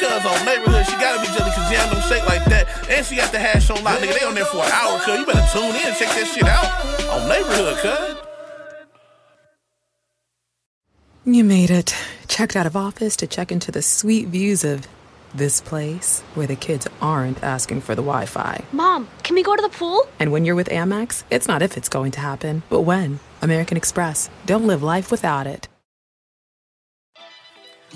Woo, cuz on neighborhood, she gotta be jelly, cause jam them shake like that. And she got the hash on lock, nigga. They on there for an hour, cuz. You better tune in, check that shit out on neighborhood, cuz. You made it. Checked out of office to check into the sweet views of this place where the kids aren't asking for the Wi Fi. Mom, can we go to the pool? And when you're with Amex, it's not if it's going to happen, but when. American Express. Don't live life without it.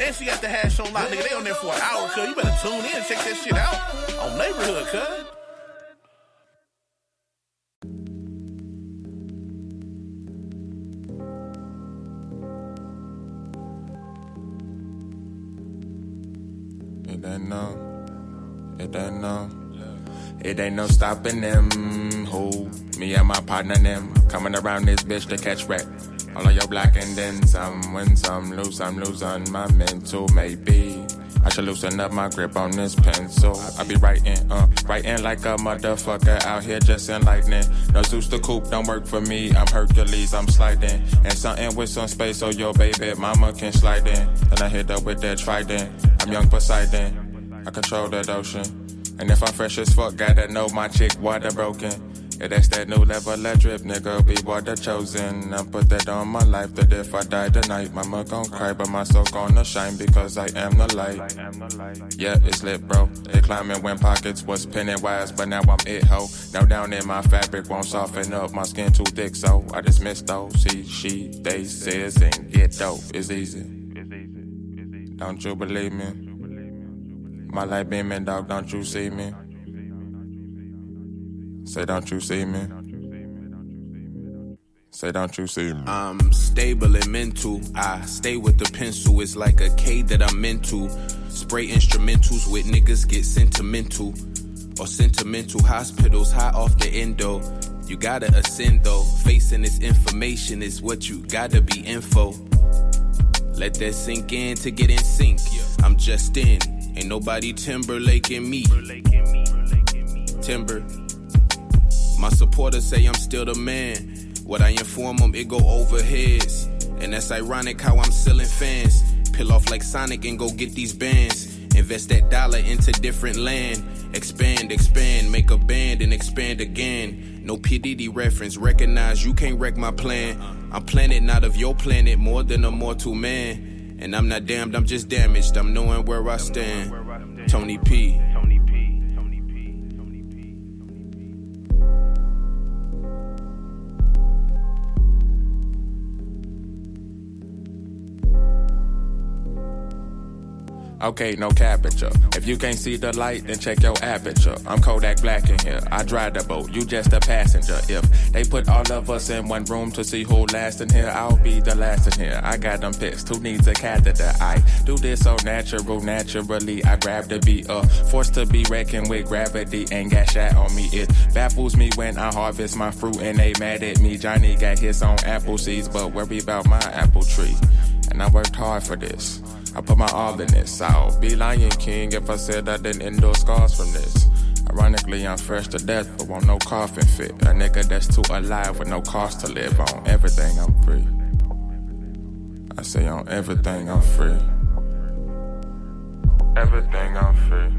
And she got the hash on lock, nigga. They on there for an hour, cuz. You better tune in, check that shit out on neighborhood, cuz. It ain't no, it ain't no, it ain't no stopping them. Who? Me and my partner them coming around this bitch to catch wreck. All of your black and then some. When some loose, I'm losing my mental. Maybe I should loosen up my grip on this pencil. I be writing, uh, writing like a motherfucker out here just enlightening. No Zeus the coop don't work for me. I'm Hercules, I'm sliding. And something with some space so your baby mama can slide in. Then I hit up with that trident. I'm young Poseidon. I control that ocean. And if I'm fresh as fuck, gotta know my chick water broken. Yeah, that's that new level of drip, nigga. Be water chosen. I put that on my life that if I die tonight, mama gon' cry, but my soul gonna shine because I am the light. Yeah, it's lit, bro. They climbing when pockets was pinning wise, but now I'm it, ho. Now down in my fabric won't soften up, my skin too thick, so I dismiss those. He, she, they, says, and get dope. It's easy. Don't you believe me? My light beaming, dog, don't you see me? Say, don't you see me? Say, don't you see me? I'm stable and mental. I stay with the pencil. It's like a K that I'm into. Spray instrumentals with niggas get sentimental. Or sentimental hospitals high off the endo. You gotta ascend though. Facing this information is what you gotta be info. Let that sink in to get in sync. I'm just in. Ain't nobody Timberlake in me. Timber. My supporters say I'm still the man. What I inform them, it go over heads. And that's ironic how I'm selling fans. Peel off like Sonic and go get these bands. Invest that dollar into different land. Expand, expand, make a band and expand again. No PDD reference, recognize you can't wreck my plan. I'm planet, not of your planet, more than a mortal man. And I'm not damned, I'm just damaged. I'm knowing where I stand. Tony P. Okay, no capital. If you can't see the light, then check your aperture. I'm Kodak Black in here. I drive the boat, you just a passenger. If they put all of us in one room to see who last in here, I'll be the last in here. I got them pissed. Who needs a catheter? I do this so natural, naturally. I grab the beat up. Forced to be reckoned with gravity. Ain't got shot on me. It baffles me when I harvest my fruit and they mad at me. Johnny got his own apple seeds, but worry about my apple tree. And I worked hard for this. I put my all in this. I'll be Lion King if I said I didn't endure scars from this. Ironically, I'm fresh to death, but won't no coffin fit. A nigga that's too alive with no cost to live on. Everything I'm free. I say on everything I'm free. Everything I'm free.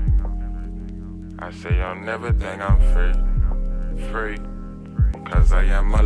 I say on everything I'm free. Free. Cause I am a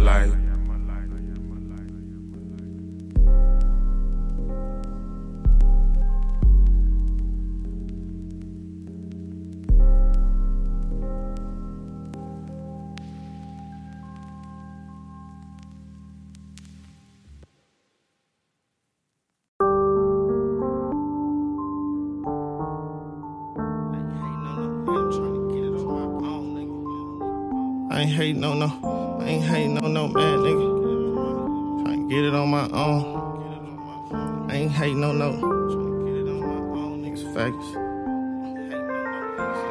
hating on no, I ain't hating on no man, nigga. Trying to get it on my own. I ain't hating on no. Niggas facts.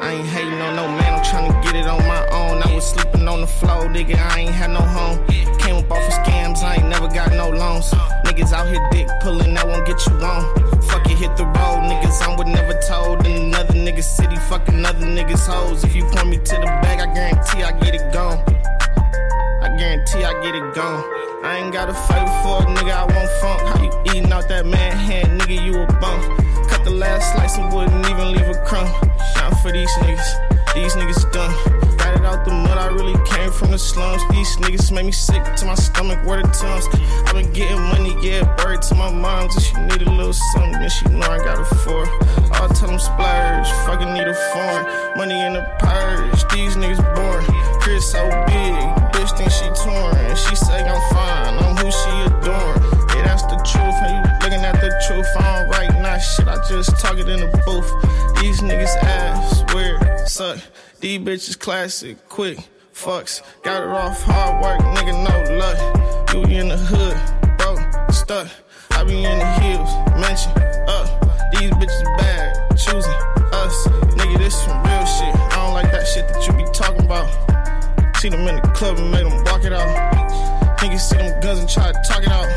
I ain't hating on no man, I'm trying to get it on my own. I was sleeping on the floor, nigga, I ain't had no home. Came up off of scams, I ain't never got no loans. Niggas out here dick pulling, that won't get you on. Fuck it, hit the road, niggas, I'm what never told. In another nigga city, fucking other niggas hoes. If you point me to the bag, I guarantee I get it gone. I guarantee I get it gone. I ain't got a fight for a nigga, I want funk. How you eating out that man hand, nigga, you a bum. Cut the last slice and wouldn't even leave a crumb. Not for these niggas, these niggas done out the mud, I really came from the slums. These niggas make me sick to my stomach, word of tongues. i been getting money, yeah, buried to my mom. If she need a little something, then she know I got it for I'll tell them splurge, fucking need a foreign. Money in the purse, these niggas boring. Chris so big, bitch think she torn. She say I'm fine, I'm who she adoring. Yeah, that's the truth, the truth. I don't write now shit, I just talk it in the booth. These niggas ass, weird, suck. These bitches classic, quick, fucks. Got it off hard work, nigga, no luck. You in the hood, broke, stuck. I be in the hills, mention, up. These bitches bad, choosing us. Nigga, this some real shit. I don't like that shit that you be talking about. See them in the club and made them walk it out. Niggas see them guns and try to talk it out.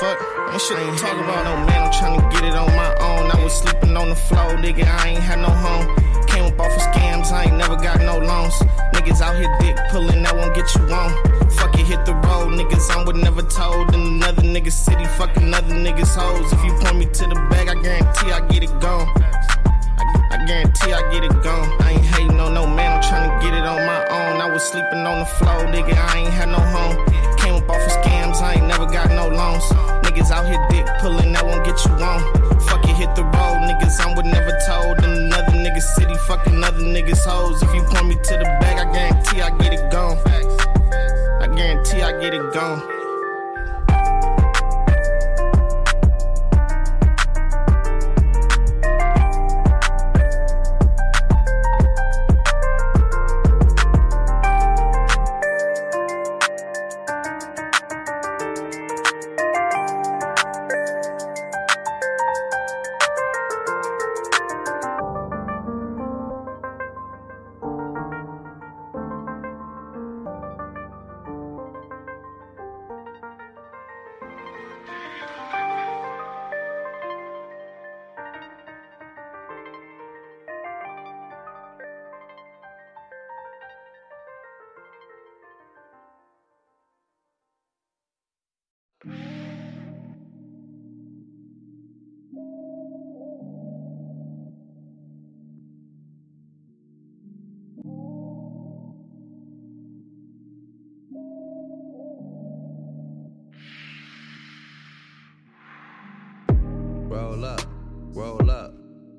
Fuck, ain't shit I ain't talk about. No man, I'm trying to get it on my own. I was sleeping on the floor, nigga, I ain't had no home. Came up off of scams, I ain't never got no loans. Niggas out here dick pulling, that won't get you on. Fuck it, hit the road, niggas I'm with never told. In another nigga city, fucking other niggas hoes. If you point me to the bag, I guarantee I get it gone. I, I guarantee I get it gone. I ain't hating on no man, I'm trying to get it on my own. I was sleeping on the floor, nigga, I ain't had no home. Up off of scams, I ain't never got no loans. Niggas out here dick pulling, that won't get you on. Fuck it, hit the road, niggas I'm with never told. In another nigga city, fucking other niggas hoes. If you point me to the bag, I guarantee I get it gone. I guarantee I get it gone.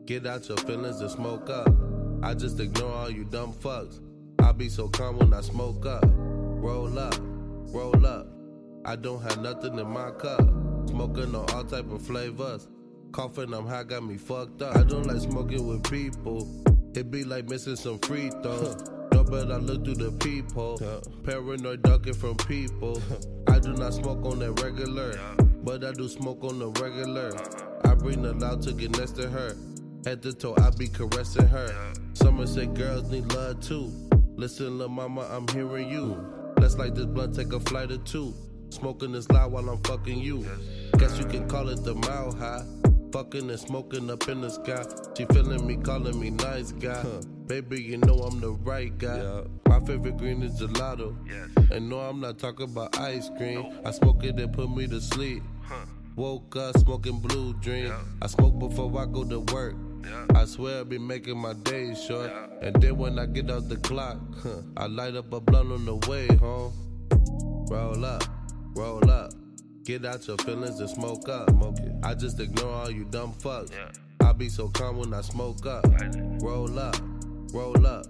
Get out your feelings and smoke up. I just ignore all you dumb fucks. I be so calm when I smoke up. Roll up, roll up. I don't have nothing in my cup. Smoking on all type of flavors. Coughing, I'm high, got me fucked up. I don't like smoking with people. It be like missing some free throws. No, but I look through the people. Paranoid ducking from people. I do not smoke on that regular, but I do smoke on the regular. I bring the loud to get next to her. At the toe, I be caressing her. Some said girls need love too. Listen, little mama, I'm hearing you. Let's like this blunt, take a flight or two. Smoking this loud while I'm fucking you. Guess you can call it the mile high. Fucking and smoking up in the sky. She feeling me, calling me nice guy. Baby, you know I'm the right guy. My favorite green is gelato. And no, I'm not talking about ice cream. I smoke it and put me to sleep. Woke up smoking blue dream. I smoke before I go to work. I swear I be making my days short. And then when I get off the clock, huh, I light up a blunt on the way home. Roll up, roll up. Get out your feelings and smoke up. Smoke. I just ignore all you dumb fucks. I be so calm when I smoke up. Roll up, roll up.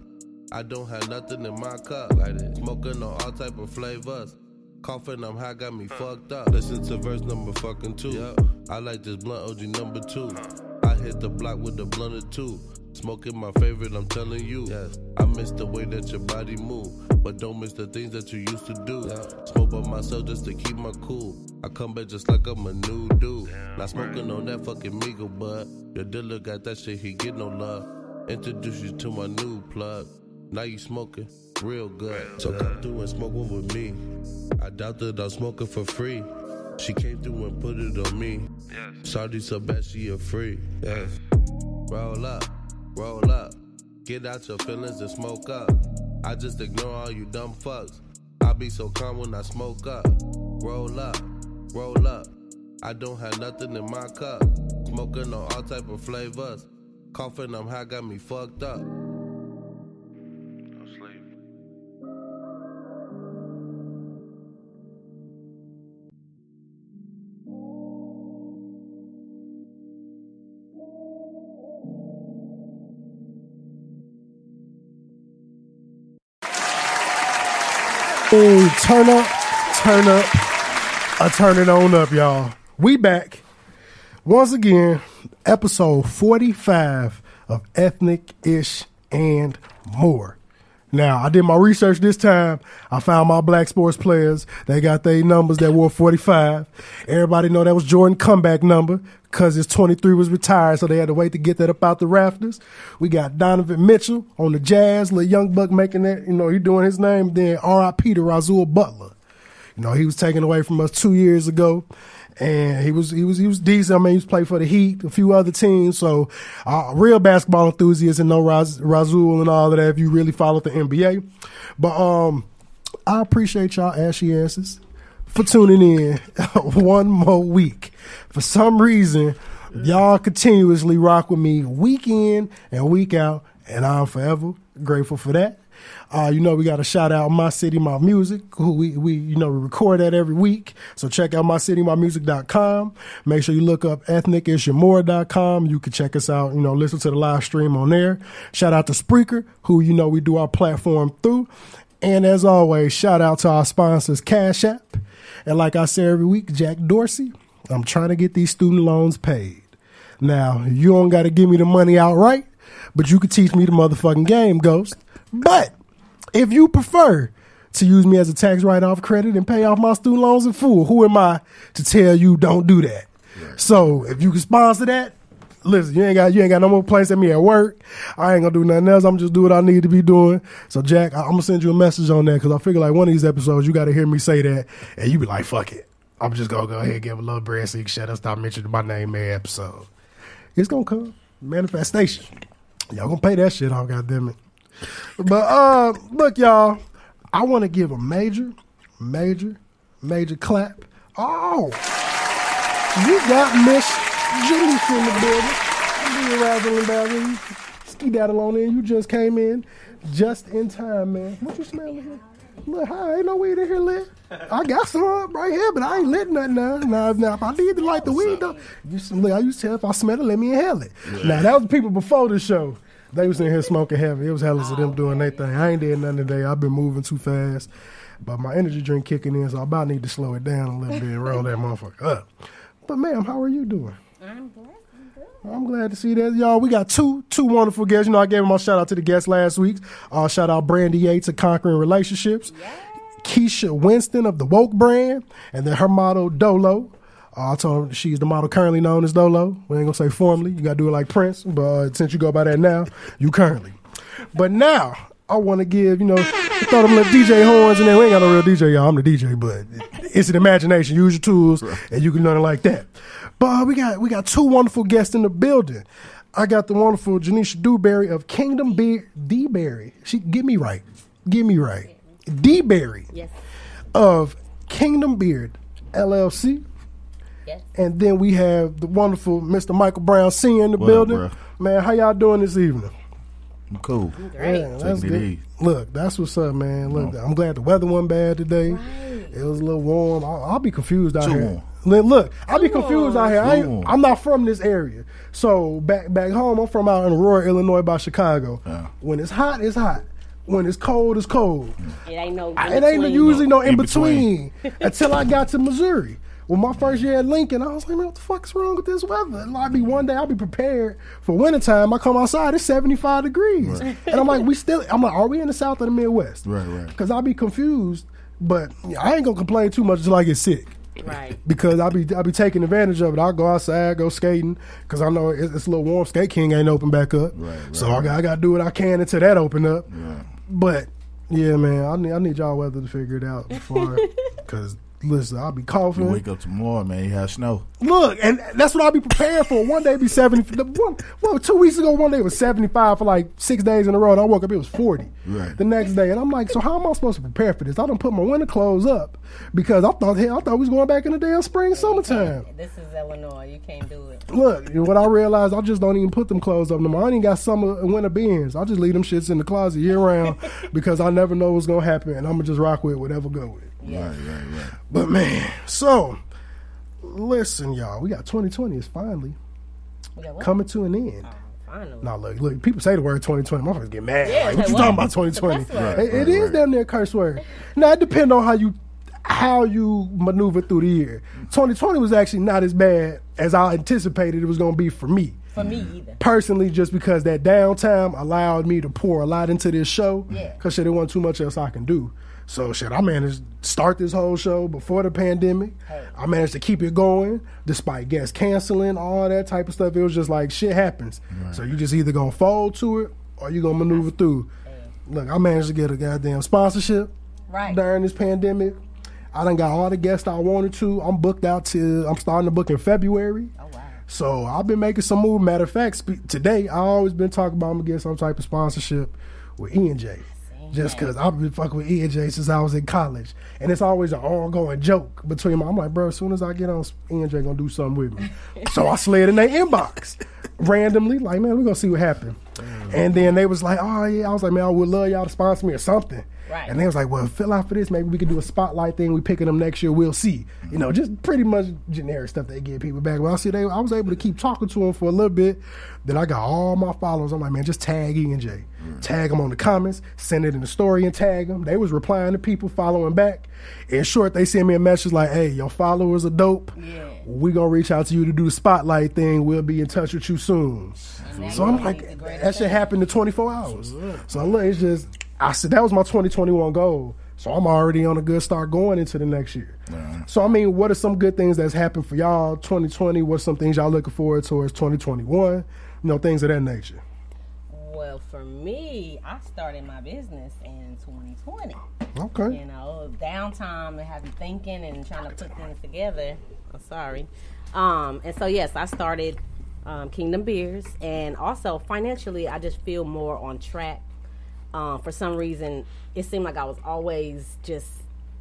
I don't have nothing in my cup. Like. Smoking on all type of flavors. Coughing, I'm high, got me fucked up. Listen to verse number fucking two. I like this blunt OG number two. I hit the block with the blunt or two. Smoking my favorite, I'm telling you. I miss the way that your body move, but don't miss the things that you used to do. Smoke by myself just to keep my cool. I come back just like I'm a new dude. Not smoking on that fucking Migo bud. Your dealer got that shit, he get no love. Introduce you to my new plug. Now you smoking real good. So come through and smoke one with me. I doubt that I'm smoking for free. She came through and put it on me. Shawty so bad she a free. Yes. Roll up, roll up. Get out your feelings and smoke up. I just ignore all you dumb fucks. I be so calm when I smoke up. Roll up, roll up. I don't have nothing in my cup. Smoking on all type of flavors. Coughing, I'm high, got me fucked up. Hey, turn up, turn up, I turn it on up, y'all. We back once again, episode 45 of Ethnic Ish and More. Now, I did my research this time. I found my black sports players. They got their numbers that wore 45. Everybody know that was Jordan comeback number because his 23 was retired, so they had to wait to get that up out the rafters. We got Donovan Mitchell on the Jazz, little young buck making that, you know, he doing his name. Then R.I.P. to Rasual Butler. You know, he was taken away from us two years ago, and he was he was he was decent. I mean, he was played for the Heat, a few other teams. So, uh, real basketball enthusiasts and know Raz, Rasual and all of that. If you really follow the NBA, but um, I appreciate y'all ashy asses for tuning in one more week. For some reason, y'all continuously rock with me week in and week out, and I'm forever grateful for that. Uh, you know, we got to shout out My City, My Music, who we, we, you know, we record that every week. So check out MyCityMyMusic.com. Make sure you look up EthnicIshYourMore.com. You can check us out, you know, listen to the live stream on there. Shout out to Spreaker, who, you know, we do our platform through. And as always, shout out to our sponsors, Cash App. And like I say every week, Jack Dorsey. I'm trying to get these student loans paid. Now, you don't got to give me the money outright, but you can teach me the motherfucking game, Ghost. But if you prefer to use me as a tax write off credit and pay off my student loans in full, who am I to tell you don't do that? So if you can sponsor that, listen, you ain't got you ain't got no more place at me at work. I ain't gonna do nothing else. I'm just do what I need to be doing. So Jack, I, am gonna send you a message on that because I figure like one of these episodes you got to hear me say that, and you be like, "Fuck it." I'm just gonna go ahead and give a little bread so you can shut up, stop mentioning my name every episode. It's gonna come manifestation. Y'all gonna pay that shit off, goddamn it. But uh, look, y'all, I want to give a major, major, major clap. Oh, you got Miss Julius in the building. Being razzling dazzling. Ski daddle on in. You just came in just in time, man. What you smelling here? Look, hi, ain't no weed in here lit. I got some right here, but I ain't lit nothing now. Now, now if I need to light the weed, though, you, look, I used to tell if I smell it, let me inhale it. Now, that was the people before the show. They was in here smoking heavy. It was hellas of them doing their thing. I ain't did nothing today. I've been moving too fast. But my energy drink kicking in, so I about need to slow it down a little bit and roll that motherfucker up. But ma'am, how are you doing? I'm blessed. I'm good. I'm glad to see that, y'all. We got two two wonderful guests. You know, I gave them a shout out to the guests last week. Uh, shout out Brandy Yates of Conquering Relationships, Keisha Winston of the Woke brand, and then her model Dolo. Uh, I told her she's the model currently known as Dolo. We ain't gonna say formally. You gotta do it like Prince, but uh, since you go by that now, you currently. But now I want to give you know throw them little DJ horns and then we ain't got no real DJ, y'all. I'm the DJ, but it's an imagination. Use your tools and you can learn it like that. But uh, we got we got two wonderful guests in the building. I got the wonderful Janisha Dewberry of Kingdom Beard D Berry. She get me right. Get me right. D Berry. Yes. Of Kingdom Beard LLC. Yes. And then we have the wonderful Mr. Michael Brown Sr. in the What building. bruh? man, how y'all doing this evening? I'm cool. Yeah, that's good. Look, that's what's up, man. Look, I'm glad the weather wasn't bad today. It was a little warm. I'll, I'll be confused out Too here. warm. Look, Look, I'll be confused out here. I Too ain't, warm. I'm not from this area, so back back home, I'm from out in Aurora, Illinois, by Chicago. When it's hot, it's hot. When it's cold, it's cold. It ain't no. I- it ain't between. usually no in In between between. until I got to Missouri. Well, my first year at Lincoln, I was like, man, what the fuck's wrong with this weather? And I'll be one day, I'll be prepared for wintertime. I come outside, it's 75 degrees. Right. And I'm like, we still, I'm like, are we in the South or the Midwest? Right, right. Because I'll be confused, but I ain't gonna complain too much until I get sick. Right. Because I'll be I'll be taking advantage of it. I'll go outside, go skating, because I know it's, it's a little warm. Skate King ain't open back up, Right, so I got I got to do what I can until that open up. Yeah. But yeah, man, I need I need y'all weather to figure it out before, because listen, I'll be You coughing. wake up tomorrow, man. You have snow. Look, and that's what I'll be prepared for. One day be seventy. The one, well, two weeks ago, one day was seventy five for like six days in a row. And I woke up, it was forty. Right. The next day, and I'm like, so how am I supposed to prepare for this? I don't put my winter clothes up because I thought, hell, I thought we was going back in the damn spring, summertime. This is Illinois. You can't do it. Look, and what I realized, I just don't even put them clothes up no more. I ain't even got summer and winter bins. I just leave them shits in the closet year round because I never know what's gonna happen, and I'm gonna just rock with whatever go with. Right, right, right. But man, so listen, y'all, we got 2020 is finally We got what? coming to an end. Oh, finally. Now look, look, people say the word 2020, motherfuckers get mad. Yeah, like, what you talking about It's a 2020? cuss word. It- it is damn near a curse word. Now it depends on how you how you maneuver through the year. 2020 was actually not as bad as I anticipated it was going to be for me. For me either. Personally, just because that downtime allowed me to pour a lot into this show. Yeah. Cause shit, there wasn't too much else I can do. So shit, I managed to start this whole show before the pandemic. I managed to keep it going despite guests canceling, all that type of stuff. It was just like shit happens. So you just either gonna fold to it or you gonna maneuver through. Look, I managed to get a goddamn sponsorship Right. during this pandemic. I done got all the guests I wanted to. I'm booked out till I'm starting to book in February. Oh wow. So I've been making some move. Matter of fact, spe- today I always been talking about I'm gonna get some type of sponsorship with E and J, just because I've been fucking with E and J since I was in college, and it's always an ongoing joke between them. I'm like, bro, as soon as I get on, E and J gonna do something with me. so I slid in their inbox randomly, like, man, we gonna see what happened. Mm. And then they was like, oh yeah, I was like, man, I would love y'all to sponsor me or something. Right. And they was like, well, fill out for this. Maybe we could do a spotlight thing. We picking them next year. We'll see. You know, just pretty much generic stuff they give people back. Well, I see they, I was able to keep talking to them for a little bit. Then I got all my followers. I'm like, man, just tag E and J, tag them on the comments, send it in the story and tag them. They was replying to people, following back. In short, they sent me a message like, hey, your followers are dope. Yeah. We gonna reach out to you to do the spotlight thing. We'll be in touch with you soon. So I'm like, that shit happened in 24 hours. So I look, it's just, I said that was my 2021 goal. So I'm already on a good start going into the next year. So I mean, what are some good things that's happened for y'all 2020? What's some things y'all looking forward towards 2021? You know, things of that nature. Well, for me, I started my business in 2020. Okay. You know, downtime and have you thinking and trying to put things together. I'm sorry. Um, and so yes, I started um, Kingdom Beard, and also financially, I just feel more on track. Um, for some reason, it seemed like I was always just,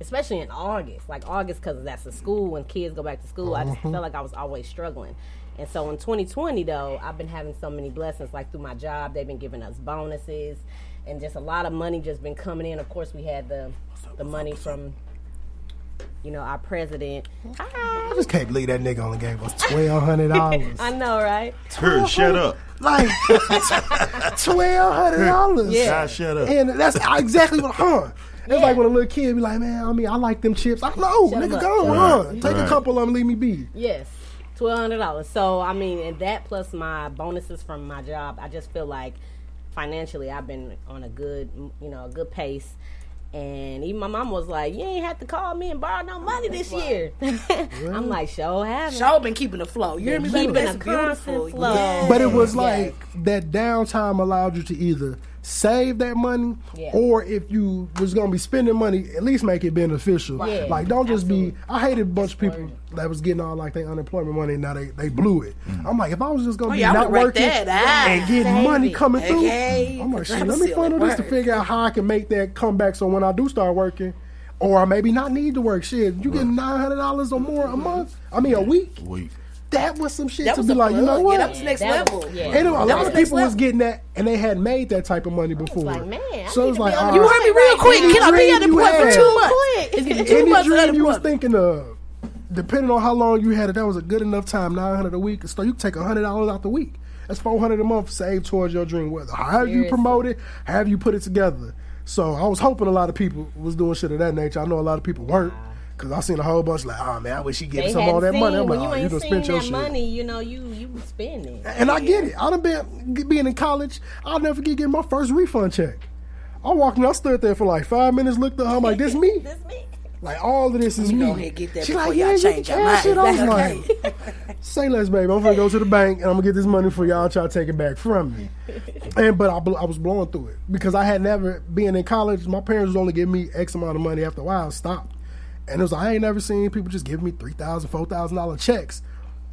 especially in August, like August because that's the school when kids go back to school. I just Mhm. felt like I was always struggling. And so in 2020, though, I've been having so many blessings. Like through my job, they've been giving us bonuses, and just a lot of money just been coming in. Of course, we had the the money from, you know, our president. I just can't believe that nigga only gave us twelve hundred dollars. I know, right? Her, uh-huh. shut up. Like twelve hundred dollars. Yeah. God, shut up. And that's exactly what huh. It's like when a little kid be like, man, I mean, I like them chips. I know, Shut 'em nigga, up. go Right. on, Take a couple of them, leave me be. Yes, twelve hundred dollars. So I mean, and that plus my bonuses from my job, I just feel like financially I've been on a good, you know, a good pace. And even my mom was like, "You ain't have to call me and borrow no money this year." I'm like, "Show have Show been keeping the flow. You hear me, baby? keeping That's a beautiful. constant flow." Yes. But it was Yes. like that downtime allowed you to either save that money, Yeah. or if you was gonna be spending money, at least make it beneficial. Right. Yeah, Like don't just be. I hated a bunch of people that was getting all like their unemployment money, and now they they blew it. I'm like, if I was just gonna Oh, be yeah, not working that. Ah, and getting save money it. coming through, I'm like, shit. Let me still find at out this to figure out how I can make that come back. So when I do start working. Or I maybe not need to work. Shit, you get nine hundred dollars or more a month. I mean, a week. Week. That was some shit That to be a like, you know plug. what? Yeah, that was the next that was- level. yeah. And a lot of the next people was getting that, and they had made that type of money before. like, man, I so need it's to like, be on all the You right. heard me real quick. Can I be dream unemployed you for had- two months? It's getting two Any months of dream you was thinking of, depending on how long you had it, that was a good enough time. Nine hundred a week. So you can take hundred dollars out the week. That's four hundred a month saved towards your dream. Whether however you Seriously. promote it, however you put it together. So I was hoping a lot of people was doing shit of that nature. I know a lot of people weren't. Cause I seen a whole bunch like, oh man, I wish he give They some all hadn't that money. seen- I'm like, oh, you oh, you ain't done seen spent your that shit. money, you know, you you spending. And I get it. I done been being in college. I'll never forget getting my first refund check. I walked in, I stood there for like five minutes, looked at her, I'm like, this me? This me. Like all of this is You me. go ahead and get that She before like, y'all yeah, you change can your cash mind. it. I was That's like, say less, baby. I'm gonna go to the bank and I'm gonna get this money for y'all. Try to take it back from me. And but I, bl- I was blowing through it because I had never being in college. My parents was only giving me X amount of money. After a while, I stopped. And it was like, I ain't never seen people just give me three thousand, four thousand dollar $4,000 checks,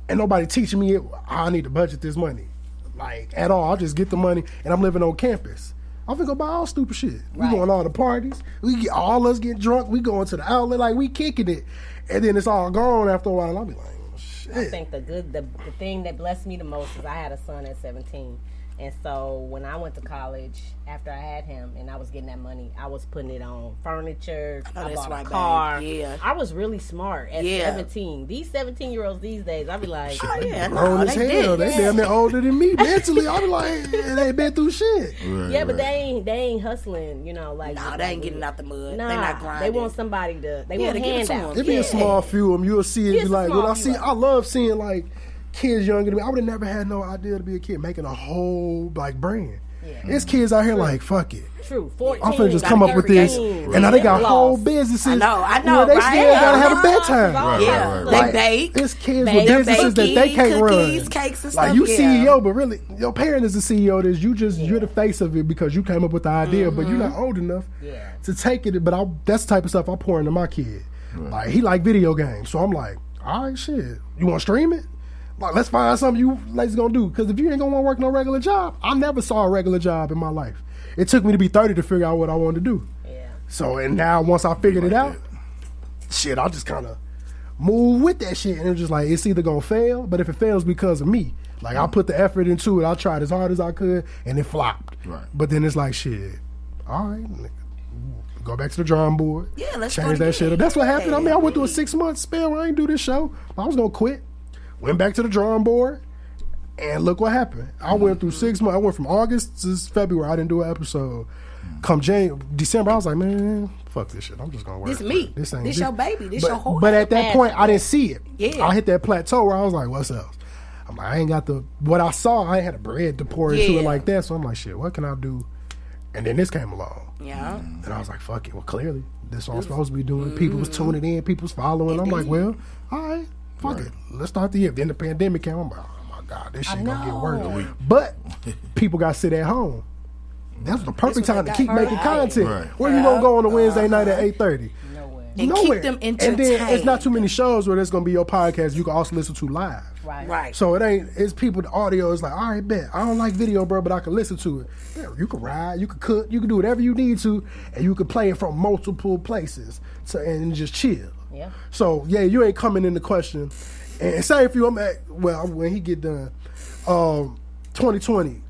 and nobody teaching me how I need to budget this money, like at all. I just get the money and I'm living on campus. I'm gonna go buy all stupid shit. We Right. going all the parties. We get all us get drunk. We going to the outlet like we kicking it, and then it's all gone after a while. I'll be like, oh, shit. I think the good, the, the thing that blessed me the most is I had a son at 17. And so when I went to college, after I had him and I was getting that money, I was putting it on furniture. Oh, I bought right, a babe. car. Yeah. I was really smart at Yeah. 17. These 17 year olds these days, I'd be like, Oh, yeah, grown no, as they hell. did. They damn near older than me mentally. I'd be like, they ain't been through shit. Right, yeah, but right. they ain't they ain't hustling, you know, like No, they ain't getting out the mud. Nah, they not they want somebody to. They Yeah, want to give it to handouts. them. It be a small few of them. You'll see it. It's Be like when I see. I love seeing like kids younger than me. I would have never had no idea to be a kid making a whole like brand. It's kids out here like fuck it. True, 14. I'm finna just come up with this, create. and now they got Lip whole businesses. I know, I know, they right? still gotta have a bedtime. Right, yeah, right, they Like, bake. It's kids Bake, with businesses that they can't cookies, run. cakes and like you yeah. CEO, but really your parent is the CEO. of This you just you're the face of it because you came up with the idea, but you're not mm-hmm. old enough Yeah. to take it. But I, that's the type of stuff I pour into my kid. Like he like video games, so I'm like, all right, shit. You want to stream it? Like, let's find something you ladies gonna do. Because if you ain't gonna want to work no regular job, I never saw a regular job in my life. It took me to be 30 to figure out what I wanted to do. Yeah. So and now once I figured it out, shit, I just kind of move with that shit, and it's just like it's either gonna fail, but if it fails because of me, like I put the effort into it, I tried as hard as I could, and it flopped. Right. But then it's like shit. All right, nigga, go back to the drawing board. Yeah, let's change that shit. up. That's what happened. I mean, I went through a six month spell where I ain't do this show. I was gonna quit. Went back to the drawing board. And look what happened. I went through six months. I went from August to February. I didn't do an episode. Come Jan- December, I was like, man, fuck this shit. I'm just gonna work. This is me. This ain't This this- your baby. This but, your whole But at that point, I didn't see it. Yeah. I hit that plateau where I was like, what's else? I'm like, I ain't got the what I saw. I ain't had a bread to pour into Yeah. it like that. So I'm like, shit, what can I do? And then this came along, Yeah. and I was like, fuck it. Well, clearly, this is what I'm supposed to be doing. Mm. People was tuning in. People was following. I'm like, well, all right, fuck it. Let's start the year. Then the pandemic came. I'm like, oh my god, this shit gonna get worse. But people got to sit at home. That's the perfect time to keep making right. content. Right. Where you gonna go on a Wednesday night at eight thirty? And keep them entertained. And then it's not too many shows where there's gonna be your podcast you can also listen to live. Right. Right. So it ain't it's people the audio is like, all right, bet. I don't like video, bro, but I can listen to it. Yeah, you can ride, you can cook, you can do whatever you need to, and you can play it from multiple places. So and just chill. Yeah. So yeah, you ain't coming in the question. And say if you I'm at well, when he get done, um, twenty twenty,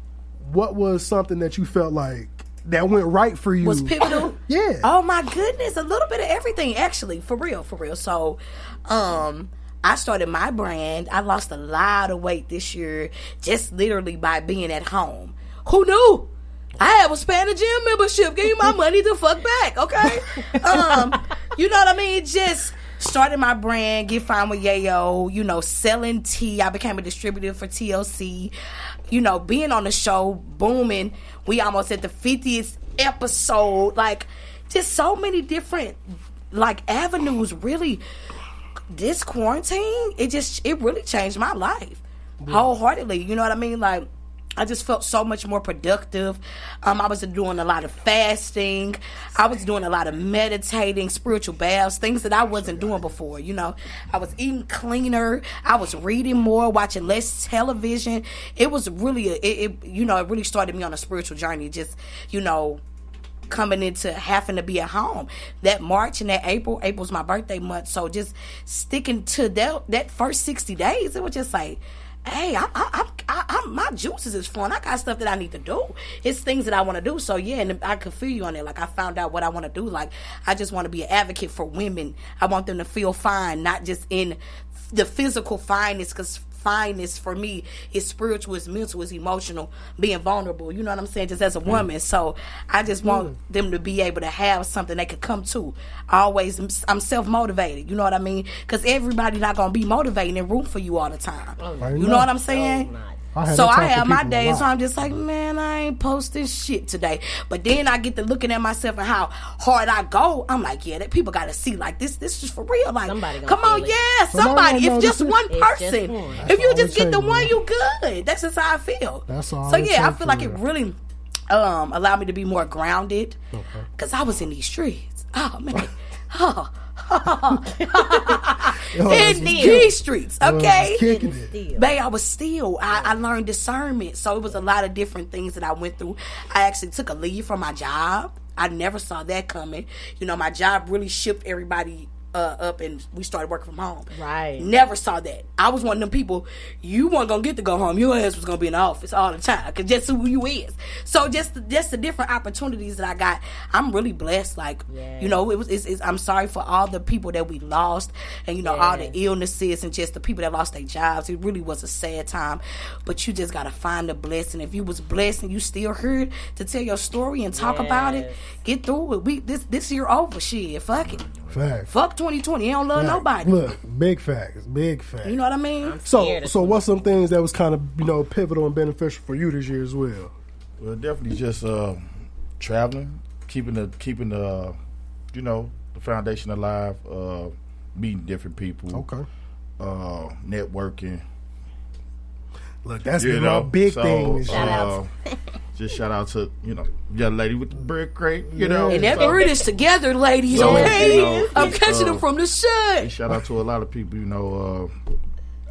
what was something that you felt like that went right for you? was pivotal. Yeah. Oh my goodness, a little bit of everything actually, for real, for real. So, um, I started my brand. I lost a lot of weight this year, just literally by being at home. Who knew? I have a Spanish gym membership. Give me my money to fuck back, okay? um, you know what I mean? Just started my brand, get fine with Yayo, you know, selling tea. I became a distributor for TLC. You know, being on the show, booming. We almost at the 50th episode. Like, just so many different like avenues really this quarantine, it just it really changed my life wholeheartedly. You know what I mean? Like I just felt so much more productive. Um, I was doing a lot of fasting. I was doing a lot of meditating, spiritual baths, things that I wasn't doing before. You know, I was eating cleaner. I was reading more, watching less television. It was really, a, it, it, you know, it really started me on a spiritual journey. Just, you know, coming into having to be at home. That March and that April, April's my birthday month, so just sticking to that that first sixty days, it was just like. Hey, I, I, I, I, my juices is flowing. I got stuff that I need to do. It's things that I want to do. So yeah, and I could feel you on it. Like I found out what I want to do. Like I just want to be an advocate for women. I want them to feel fine, not just in the physical fineness, because fineness for me is spiritual, is mental, is emotional, being vulnerable. You know what I'm saying? Just as a woman. Mm. So I just want mm. them to be able to have something they could come to. I always, I'm self motivated. You know what I mean? Because everybody not gonna be motivating and root for you all the time. Oh, you know what I'm saying? I so I have my days lot. where I'm just like, man, I ain't posting shit today. But then I get to looking at myself and how hard I go. I'm like, yeah, that people got to see like this. This is for real. Like, Somebody come on, feel it. yeah, Somebody somebody. gonna If just one it. It's just person, one. If you just get the one, you good. That's just how I feel. That's all So it yeah, I feel for like it really um allowed me to be more grounded because I was in these streets. Oh man. Oh. in these streets, okay. just kicking it. Babe, I was still. I, I learned discernment, so it was a lot of different things that I went through. I actually took a leave from my job. I never saw that coming. You know, my job really shipped everybody uh, up, and we started working from home. Right. Never saw that. I was one of them people. You weren't gonna get to go home. Your ass was gonna be in the office all the time because just who you is. So just just the different opportunities that I got. I'm really blessed. Like you know, it was. It's, it's, I'm sorry for all the people that we lost, and you know all the illnesses and just the people that lost their jobs. It really was a sad time. But you just gotta find the blessing. If you was blessed and you still heard to tell your story and talk about it, get through it. We this this year over. Shit, fuck it. Facts. Fuck 2020. He don't love Facts. nobody. Look, big facts, big facts. You know what I mean? So, so what's some things that was kind of you know pivotal and beneficial for you this year as well? Well, definitely just uh, traveling, keeping the keeping the you know the foundation alive, uh, meeting different people. Okay. Uh, networking. Look, that's You been know, a big so, thing. This uh, year. just shout out to you know young lady with the brick crate. You know, And that so- bird is together, ladies. So, okay, you know, I'm catching uh, them from the shut. Shout out to a lot of people, you know, uh,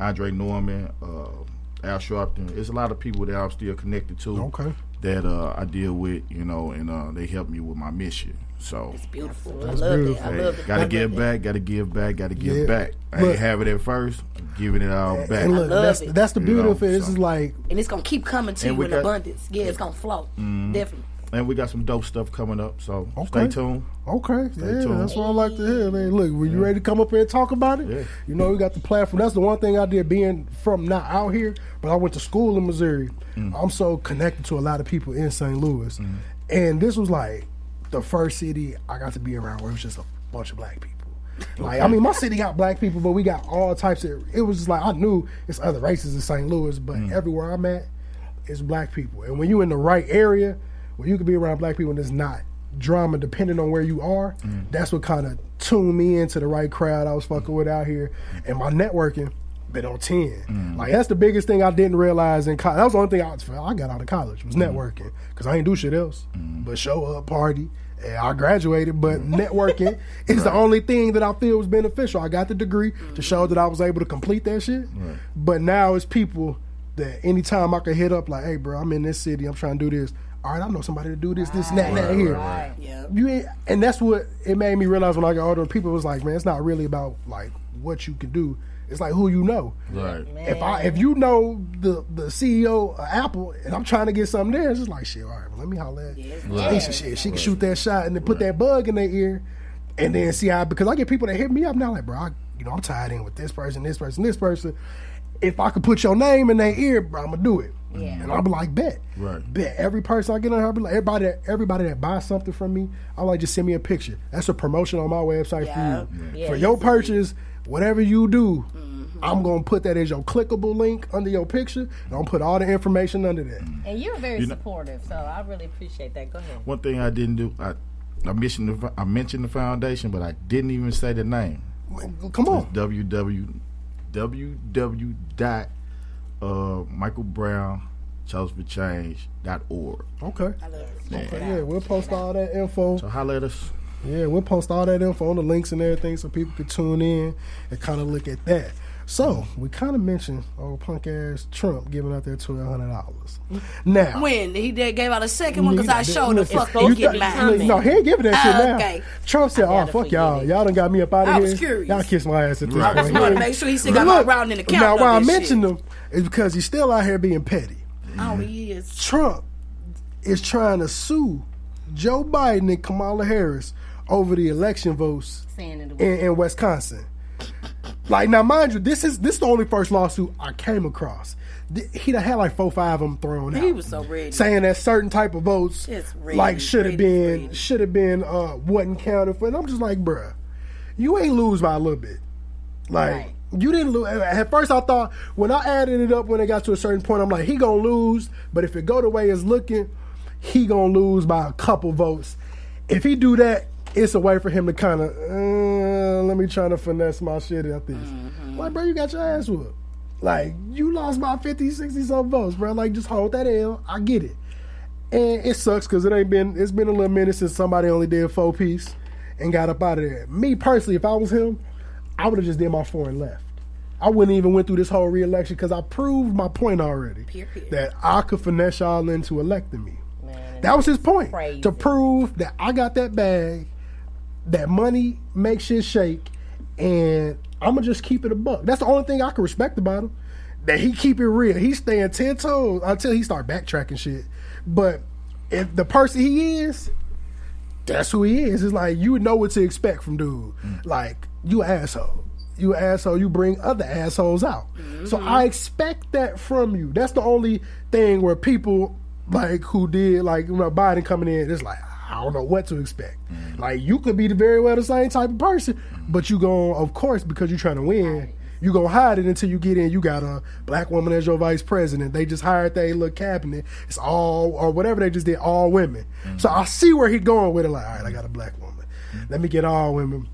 Andre Norman, uh, Al Sharpton. There's a lot of people that I'm still connected to. Okay. That uh, I deal with, you know, and uh, they help me with my mission. So it's beautiful. That's love that. beautiful. I love it. Gotta I give love back. Gotta give back. Gotta give Yeah. back. I Look. ain't have it at first. I'm giving it all back. And look, love that's it. that's the You beauty know, of it. This so- is like And it's gonna keep coming to you we in got- abundance. Yeah, it's gonna flow. Mhm. Definitely. And we got some dope stuff coming up. So Okay. stay tuned. Okay, Stay yeah, tuned. that's what I like to hear. Man, look, were you ready to come up here and talk about it, Yeah. you know, we got the platform. That's the one thing I did being from not out here, but I went to school in Missouri. Mm. I'm so connected to a lot of people in St. Louis, and this was like the first city I got to be around where it was just a bunch of black people. Like, I mean, my city got black people, but we got all types of. It was just like I knew it's other races in St. Louis, but Mm. everywhere I'm at, it's black people. And when you're in the right area, where you can be around black people and it's not drama, depending on where you are, that's what kind of tuned me into the right crowd I was fucking with out here. And my networking been on ten. Mm. Like that's the biggest thing I didn't realize in college. That was the only thing I, I got out of college was mm. networking because I ain't do shit else mm. but show up, party. And I graduated, but networking is the only thing that I feel was beneficial. I got the degree to show that I was able to complete that shit. But now it's people that anytime I can hit up, like, hey, bro, I'm in this city, I'm trying to do this. All right, I know somebody to do this, this, and that, and that here. Yeah. You ain't, and that's what it made me realize when I got older. People was like, man, it's not really about like what you can do. It's like who you know. Right. If I if you know the the CEO of Apple and I'm trying to get something there, it's just like shit. All right, well, let me holler at Right. Lisa. Shit, she can shoot that shot and then put that bug in their ear, and then see how because I get people that hit me up now like, bro, I, you know, I'm tied in with this person, this person, this person. If I could put your name in their ear, bro, I'm gonna do it. Yeah. And I'll be like, bet. Right. Bet every person I get on here, like, everybody that everybody that buys something from me, I like just send me a picture. That's a promotion on my website Yeah. for you. Yeah, for your easy. purchase, whatever you do, Mm-hmm. I'm gonna put that as your clickable link under your picture. And I'm put all the information under that. And you're very You know- supportive, so I really appreciate that. Go ahead. One thing I didn't do, I, I mentioned the, I mentioned the foundation, but I didn't even say the name. Come on. It's www www dot uh, Michael Brown ChosenForChange.org. Okay. Yeah. Okay, yeah, we'll post all that info. So holler at us. Yeah, we'll post all that info on the links and everything so people can tune in and kind of look at that. So we kind of mentioned old punk ass Trump giving out that twelve hundred dollars. Now, When he did gave out a second one because I Nigga, showed the fuck you they get mine. No, he ain't giving that shit Ah, now. okay. Trump said, "Oh fuck y'all, y'all done got me up out of I here. was curious. Y'all kiss my ass at this Right. I just point." wanted to make sure he still But got my round in the count Now, why I this mentioned him is because he's still out here being petty. Oh, he is. Trump is trying to sue Joe Biden and Kamala Harris over the election votes in, in Wisconsin. Like now, mind you, this is this is the only first lawsuit I came across. He had like four, five of them thrown out, He was so ready. saying that certain type of votes ready, like should have been should have been uh wasn't counted for. And I'm just like, bruh, you ain't lose by a little bit. Like you didn't lose. At first, I thought when I added it up when it got to a certain point, I'm like, he gonna lose. But if it go the way it's looking, he gonna lose by a couple votes. If he do that, it's a way for him to kind of uh, let me try to finesse my shit at this. Like, bro, you got your ass whooped. Like, you lost by 50, 60 some votes, bro. Like, just hold that L. I get it. And it sucks because it ain't been, it's been a little minute since somebody only did four piece and got up out of there. Me personally, if I was him, I would have just did my four and left. I wouldn't even went through this whole re-election because I proved my point already that I could finesse y'all into electing me. that was his point to prove that I got that bag, that money makes shit shake, and I'm gonna just keep it a buck. That's the only thing I can respect about him. That he keep it real. He's staying ten toes until he start backtracking shit. But if the person he is, that's who he is. It's like you know what to expect from dude. Mm. Like you an asshole. You asshole. You bring other assholes out. So mm-hmm. I expect that from you. That's the only thing where people like who did like you know, Biden coming in. It's like I don't know what to expect. Like you could be the very well the same type of person, but you going of course because you're trying to win. You gonna hide it until you get in. You got a black woman as your vice president. They just hired their little cabinet. It's all or whatever they just did, all women. So I see where he going with it. Like, all right, I got a black woman. Let me get all women.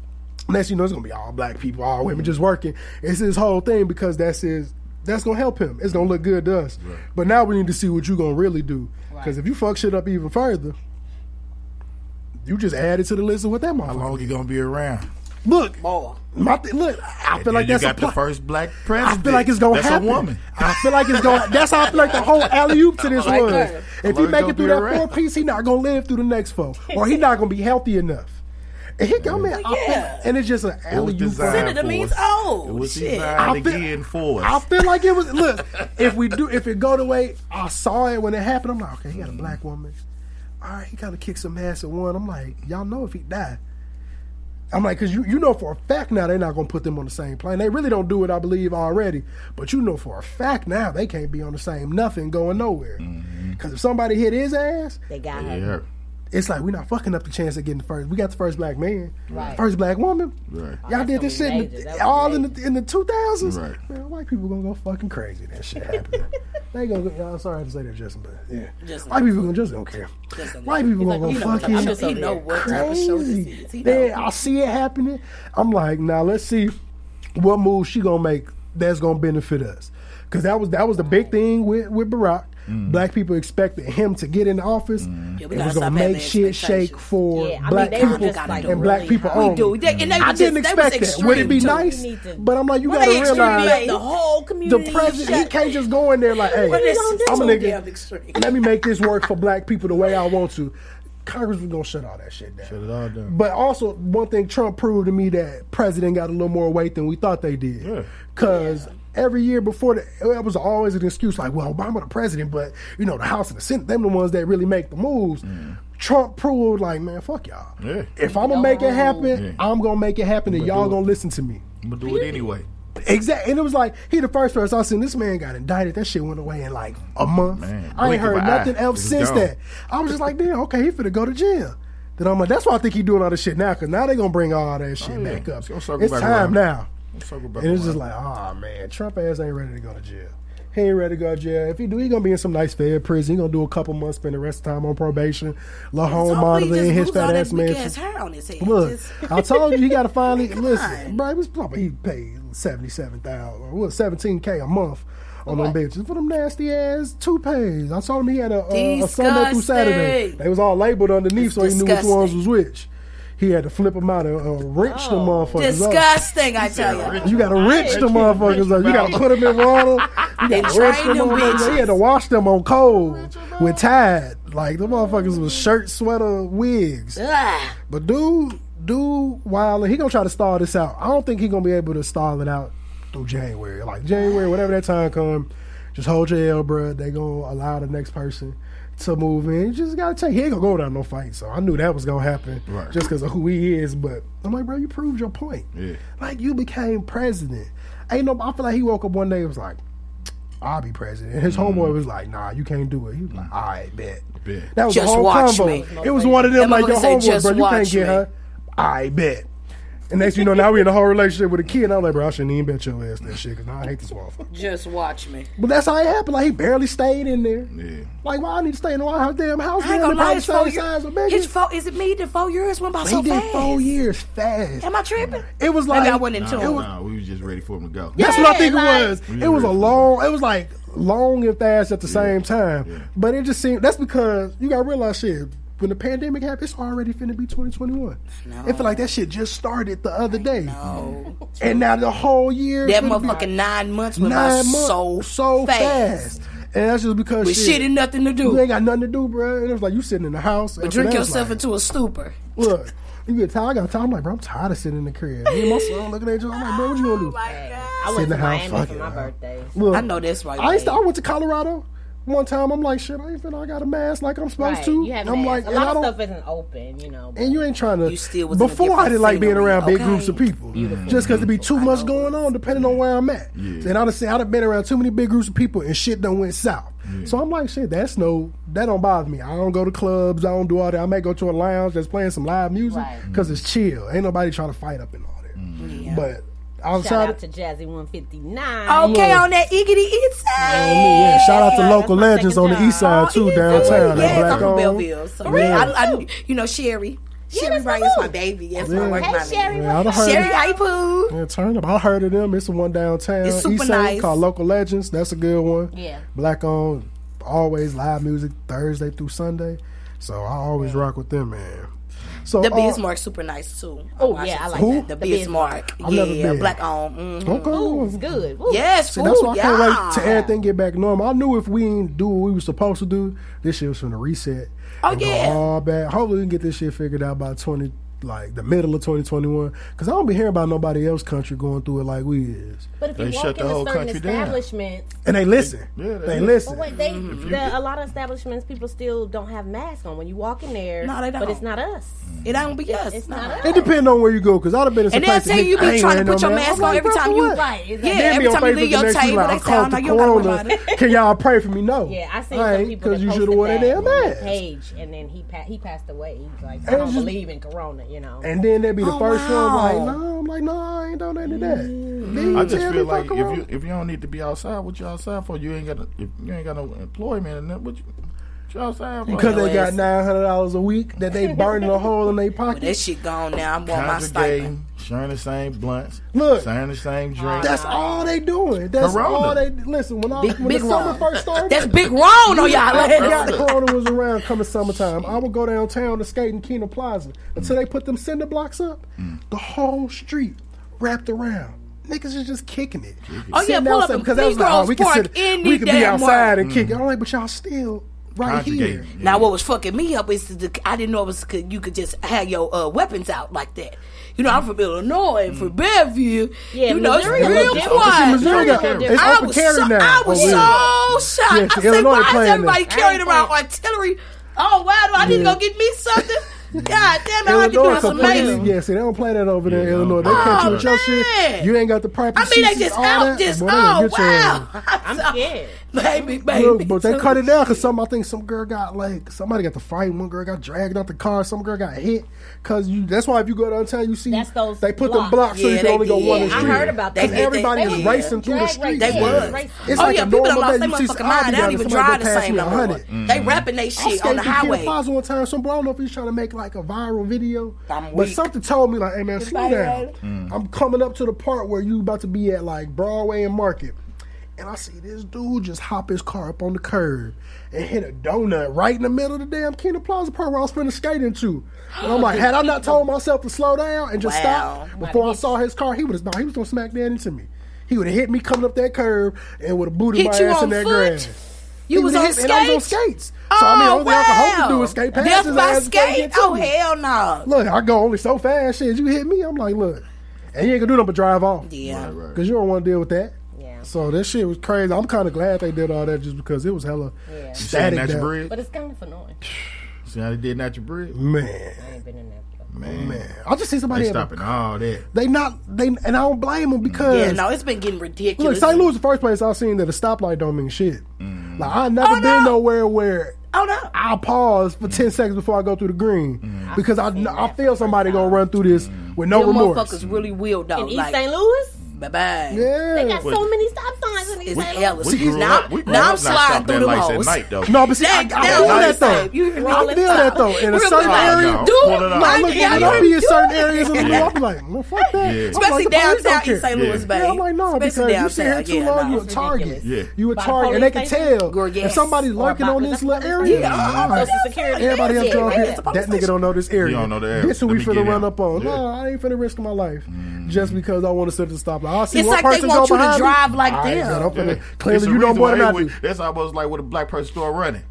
Next, you know, it's gonna be all black people, all women just working. It's his whole thing because that's his. That's gonna help him. It's gonna look good to us. But now we need to see what you're gonna really do. Because if you fuck shit up even further, you just added to the list of what that motherfucker. How long you gonna be around? Look, my th- look. I feel like you that's got a the first black president. I president. feel like it's gonna That's happen. a woman. I feel like it's gonna. That's how I feel like the whole alley oop to this I like was. that. If he make it through that around. four piece, he not gonna live through the next four, or he not gonna be healthy enough. And he come in, I feel, and it's just an It alley oop. Senator means old. It was Shit. designed I feel- again for us. I feel like it was. Look, if we do, if it go the way I saw it when it happened, I'm like, okay, he got a black woman. All right, he kind of kicked some ass at one. I'm like, y'all know if he die. I'm like, cause you you know for a fact now they're not gonna put them on the same plane. They really don't do it, I believe already. But you know for a fact now they can't be on the same nothing going nowhere. Mm-hmm. Cause if somebody hit his ass, They got her. Yeah. it's like we're not fucking up the chance of getting the first. We got the first black man, Right. first black woman. Right. Y'all oh, did this shit in the, was all in the in the two thousands. Right. Man, white people gonna go fucking crazy. That shit happening. they gonna. Go, I'm sorry to say that, Justin, but yeah, Justin. white people gonna just don't care. Justin. White people gonna like, go he know- fucking I'm just he know what type of show this crazy. is. He Then. I see it happening. I'm like, now let's see what move she gonna make that's gonna benefit us. Cause that was that was the big thing with with Barack. Mm. Black people expected him to get in office. Mm. Yeah, we it was gonna make shit shake for Yeah, I mean, black people just, like, and black really people high. We only. do. They, and they I was didn't just, they was expect that. Would it be too. nice? You need to- But I'm like, you Well, gotta they extreme, realize they- the whole community. the president he can't just go in there like, hey, Well, this is I'm a nigga. Let me make this work for black people the way I want to. Congress was gonna shut all that shit down. Shut it all down. But also, one thing Trump proved to me that president got a little more weight than we thought they did. Yeah. Cause every year before, the, it was always an excuse like, "Well, Obama the president, but you know the House and the Senate, them the ones that really make the moves." Mm. Trump proved like, man, fuck y'all. Yeah. If I'm gonna make it happen, Yeah. I'm gonna make it happen, and y'all gonna listen to me. I'm gonna do it anyway. Exactly, and it was like he the first person I seen. This man got indicted. That shit went away in like a month. Man, I ain't heard nothing eye, else it's since gone. that. I was just like, damn, okay, he finna go to jail. Then I'm like, that's why I think he doing all this shit now, because now they gonna bring all that shit Oh, yeah. back up. It's It's back time around. now and it's just like, oh man, Trump ass ain't ready to go to jail. He ain't ready to go to jail. If he do, he gonna be in some nice fed prison. He gonna do a couple months, spend the rest of the time on probation. La home monitoring his fat ass man. Look, I told you he gotta finally listen, bro. He was probably he paid seventy seven thousand what seventeen k a month on what? them bitches for them nasty ass toupees. I told him he had a, a, a Sunday through Saturday. They was all labeled underneath, so he knew which ones was which. He had to flip them out and uh, wrench oh, the motherfuckers. Disgusting, up. I tell you. You got to wrench the motherfuckers up. You got to put them in water. You got to wrench them, He had to wash them on cold with Tide. Like the motherfuckers with shirt, sweater, wigs. Ugh. But dude, dude, Wilder, he gonna try to stall this out. I don't think he gonna be able to stall it out through January. Like January, whatever that time come, just hold your L, bro. They gonna allow the next person to move in. You just gotta take. He ain't gonna go without no fight. So I knew that was gonna happen right. just because of who he is. But I'm like, bro, you proved your point. Yeah. Like you became president. Ain't no. I feel like he woke up one day and was like, I'll be president. His mm-hmm. homeboy was like, Nah, you can't do it. He was like, All right, bet. bet. That was just the whole watch combo. me. It was one of them like your homeboy, bro. You can't get me. her. I bet. And next you know, now we in a whole relationship with a kid. And I'm like, bro, I shouldn't even bet your ass that shit because now I hate this motherfucker. Just watch me. But that's how it happened. Like he barely stayed in there. Yeah. Like why I need to stay in the White House damn house? I ain't gonna four years. His four, is it me? The four years went by but so he fast. Did four years fast. Am I tripping? It was like Maybe I wasn't into nah. Nah, we was just ready for him to go. Yeah, that's what I think like, it was. It was a long. It was like long and fast at the yeah, same time. Yeah. But it just seemed that's because you gotta realize shit when the pandemic happened, it's already finna be 2021. It I feel like that shit just started the other I day. Know. And now the whole year. That motherfucking nine months went nine months, so, so fast. fast. And that's just because With shit, shit and nothing to do. You ain't got nothing to do, bro. And it was like you sitting in the house. But drink yourself like, into a stupor. Look, you get tired. I got tired. I'm like, bro, I'm tired of sitting in the crib. Me and my son looking at each other. I'm like, bro, what you gonna do? Oh my God. I went to Miami for my birthday. Look, I know that's. I, used to, I went to Colorado one time I'm like, shit, I ain't feeling I got a mask like I'm supposed right. to. You have I'm like, a lot of stuff isn't open, you know. And you ain't trying to. You still before I didn't like being around okay. big groups of people, just because it'd be too much going on depending yeah. on where I'm at. Yeah. And I'd have I'd have been around too many big groups of people and shit done went south. Yeah. So I'm like, shit, that's no, that don't bother me. I don't go to clubs. I don't do all that. I may go to a lounge that's playing some live music because right. it's chill. Ain't nobody trying to fight up and all that. Mm. But I'm shout out to, Jazzy 159. Okay, on that Iggy east side. Oh, yeah, shout out to local legends on the east side too, oh, downtown. Yes, black on Belleville. So yeah. I, I, you know Sherry. Sherry Wright is my baby. Yeah. my. Hey, my Sherry, yeah, Sherry Apple. Yeah, turn up. I heard of them. It's the one downtown. It's super East nice. Called Local Legends. That's a good one. Yeah. Black on, always live music Thursday through Sunday. So I always yeah. rock with them, man. So the Bismarck uh, super nice too. Oh yeah, I like who? that. The, the Bismarck. Bismarck. yeah, black owned. Mm-hmm. Okay, Ooh, it's good. Ooh. Yes, See, that's why I yeah. can't wait to everything get back normal. I knew if we didn't do what we were supposed to do, this shit was gonna reset. Oh yeah, all bad. Hopefully we can get this shit figured out by twenty like the middle of 2021 because I don't be hearing about nobody else country going through it like we is. But if they you walk shut the whole country establishments, down. and they listen, they, yeah, they, they listen. Wait, they, mm-hmm. the, a lot of establishments people still don't have masks on when you walk in there. No, they don't. But it's not us. It don't be us. It's, not, us. It depends on where you go because I'd have been. In and they'll tell you be trying to put no your mask on every time you right. Yeah, every time you leave your table, they call like corona. Can y'all pray for me? No. Yeah, I seen some people because you should have worn a damn mask. Page, and then he he passed away. He's like, I don't believe in corona you know. And then that'd be the oh, first wow. one like, no, I'm like, no, I ain't doing any of that. Mm-hmm. I just feel like if you if you don't need to be outside, what you outside for? You ain't got a, you ain't got no employment and that. What you because they got nine hundred dollars a week that they burning a hole in their pocket. Well, that shit gone now. I want my stipend. Sharing the same blunts. Look, sharing the same drink. That's all they doing. That's corona. all they listen. When I big, when big the summer wrong. first started, that's big wrong on y'all. Yeah, corona was around coming summertime. I would go downtown to skate in Kiener Plaza until mm. they put them cinder blocks up. Mm. The whole street wrapped around niggas is just kicking it. Oh Sitting yeah, pull up because that was like, oh, we can sit, we can be outside and kick it. Mm. I'm like, but y'all still right here. Yeah. Now, what was fucking me up is the, I didn't know it was you could just have your uh, weapons out like that. You know, I'm from Illinois and from mm. Belleville. Yeah, you know, Missouri it's real quiet. Missouri got, it's I was so, now. I was oh, so shocked. Yeah, I said, why is everybody carrying around artillery? Oh, wow, I need to go get me something? God damn it, Illinois I can do some amazing. Yeah, see, they don't play that over there in yeah. Illinois. Oh, they oh, catch you with your shit. You ain't got the proper I mean, they just out this. Oh, wow. I'm scared baby, baby. Look, but they cut it down because some I think some girl got like somebody got to fight. One girl got dragged out the car. Some girl got hit because you. That's why if you go downtown, you see that's those they put blocks. them blocks yeah, so you can only did. go one yeah, street. I heard about that. Everybody they, is racing through the street. They was. It's oh like yeah, people lost their motherfucking Somebody They mm-hmm. don't even drive the same no more. They rapping they shit on the highway. I was one time. Some bro, I don't know if he's trying to make like a viral video, but something told me like, hey man, slow down. I'm coming up to the part where you about to be at like Broadway and Market and I see this dude just hop his car up on the curb and hit a donut right in the middle of the damn Kingdom Plaza Park where I was finna skate into. And I'm like, had I not told myself to slow down and just wow. stop before I saw his car, he would have he was gonna smack down into me. He would have hit me coming up that curb and would have booted hit my ass in that foot? grass. You he was on, hit, skates? I was on skates. Oh, so I mean, only. I hope to do is oh, skate past by ass. Oh hell no! Nah. Look, I go only so fast. Shit, you hit me, I'm like, look, and you ain't gonna do nothing but drive off. Yeah, because right, Because you don't want to deal with that. So this shit was crazy. I'm kind of glad they did all that just because it was hella yeah. static. Natural bread? But it's kind of annoying. See how they did natural bread? Man. I ain't been in. Man. man. I just see somebody they stopping a, all that. They not they, and I don't blame them because yeah, no, it's been getting ridiculous. Look, St. Louis, the first place I've seen that a stoplight don't mean shit. Mm. Like I never oh, been no. nowhere where oh no, I'll pause for mm. ten seconds before I go through the green mm. because I I, I feel somebody gonna run through this mm. with no Your remorse. Motherfuckers really will though. In like, East St. Louis bye bye. Yeah. They got so many stop signs in these houses. See, now, now I'm sliding through the holes. Night, though. No, but see, I, I, feel that though. You I feel that though. In a certain area, dude, I look at be in certain areas of New York, I'm like, well, fuck that. Especially downtown in St. Louis, baby. I'm like, no, because you sit here too long, you a target. You a target, and they can tell if somebody's lurking on this little area. Everybody else drunk here. That nigga don't know this area. You don't know the area. This who we finna run up on. No, I ain't finna risk my life just because I want to set at the stoplight. See it's what like they want you to drive me. like I them. Clearly, you know more than I do. That's almost like what a black person start running.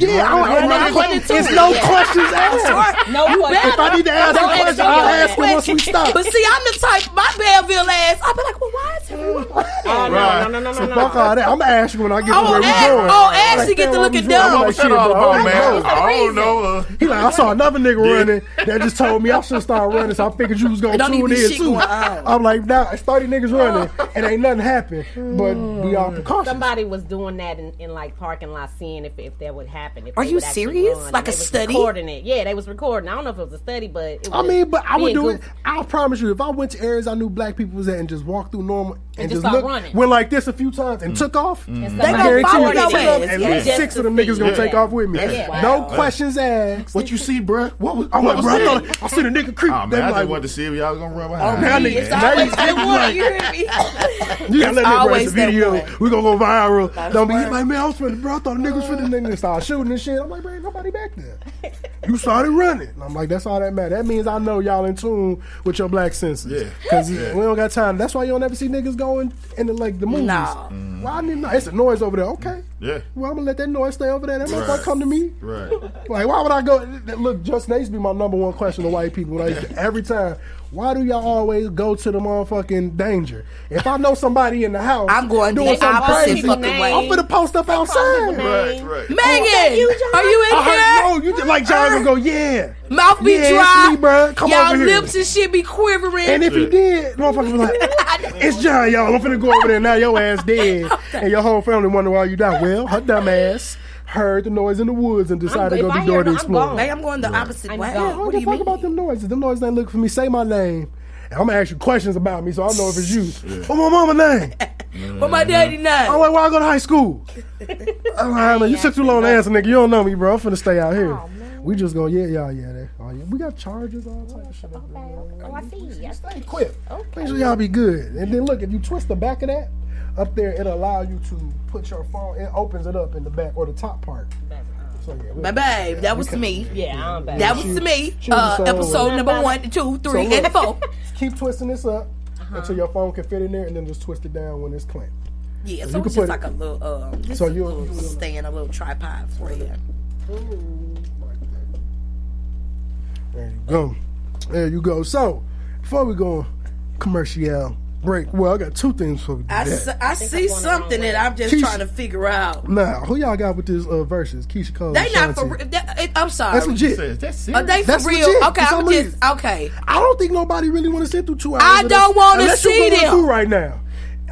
Yeah, I, I, I, I, it's no yeah. questions asked. No you questions. If I need to ask a question, I'll ask once we stop. But see, I'm the type, my Belleville ass, I'll be like, well, why is everyone oh, right. no, no, no, no, so no. fuck all that. I'm gonna ask you when I get oh, to where we're going. Oh, Ashley, like, get to looking dumb. Like, shit, all about, man. I don't know. Uh, he like, I saw another nigga running that just told me I should start running, so I figured you was gonna tune in too. I'm like, nah, it's 30 niggas running, and ain't nothing happened. But we all hmm. precautious. Somebody was doing that in like parking lot, seeing if that would happen happened. Are you serious? Like a study? Recording it. Yeah, they was recording. I don't know if it was a study, but I mean, but I would do goofy. it. I'll promise you, if I went to areas I knew black people was at and just walked through normal and, and just, just looked, running. went like this a few times and mm. took off, mm. and they gonna follow. At least six of the niggas gonna take off with me. No questions asked. What you see, bro? What was? I went, bruh. I see the nigga creep. Oh man, I just wanted to see if y'all gonna run oh, behind. me. Oh man, niggas. You gotta let me video. We gonna go viral. Don't be like, man, I was finna, bro. I thought niggas finna niggas start shooting shooting and shit. I'm like, bro, ain't nobody back there. You started running. And I'm like, that's all that matters. That means I know y'all in tune with your black senses. Yeah. Because yeah. we don't got time. That's why you don't ever see niggas going in the, like, the movies. Nah. Mm. Well, I mean, nah, it's a noise over there. Okay. Yeah. Well, I'm going to let that noise stay over there. That right. motherfucker come to me. Right. Like, why would I go? Look, Just Nates be my number one question to white people. Like, every time. Why do y'all always go to the motherfucking danger? If I know somebody in the house, I'm going doing the something crazy. I'm finna post up outside. Right, right. Megan, oh, you, are you in I here? Heard, no, you just like John uh, go, yeah. Mouth be yeah, dry, bro. Come y'all over here. lips and shit be quivering. And if yeah. he did, motherfuckers be like, it's John, y'all. I'm finna go over there now. Your ass dead, and your whole family wonder why you died. Well, her dumb ass heard the noise in the woods and decided to go to the door to explore. I'm gone. Like, I'm going the opposite way. I don't give talk about them noises. Them noises ain't looking for me. Say my name. And I'm gonna ask you questions about me, so I know if it's you. Yeah. What my mama name? what my daddy name? I'm like, why I go to high school? I'm like, man, you took too long to answer, nigga. You don't know me, bro. I'm finna stay out here. Oh, we just gonna yeah, yeah, yeah. Oh, yeah. We got charges, all type of shit. Okay. Oh, I see. Stay quick. Okay. Make sure y'all be good. And then look, if you twist the back of that, up there it allows allow you to put your phone it opens it up in the back or the top part so yeah, babe, yeah, that was me. Yeah, that was she, me. She uh, episode number one, two, three, so look, and four. Keep twisting this up uh-huh. until your phone can fit in there, and then just twist it down when it's clamped. Yeah, so, so you it's just like it, a little, um, so you stand, a little tripod for you. There you go. There you go. So before we go commercial break. Well, I got two things for I, that. I see something that I'm just Keyshia, trying to figure out. Now, who y'all got with this uh, verses? Keyshia Cole. They not for real. I'm sorry. That's legit. Says, that's serious. Are they that's for real? Legit. Okay, I'm just okay. I don't think nobody really want to sit through two hours. I don't want to see them right now.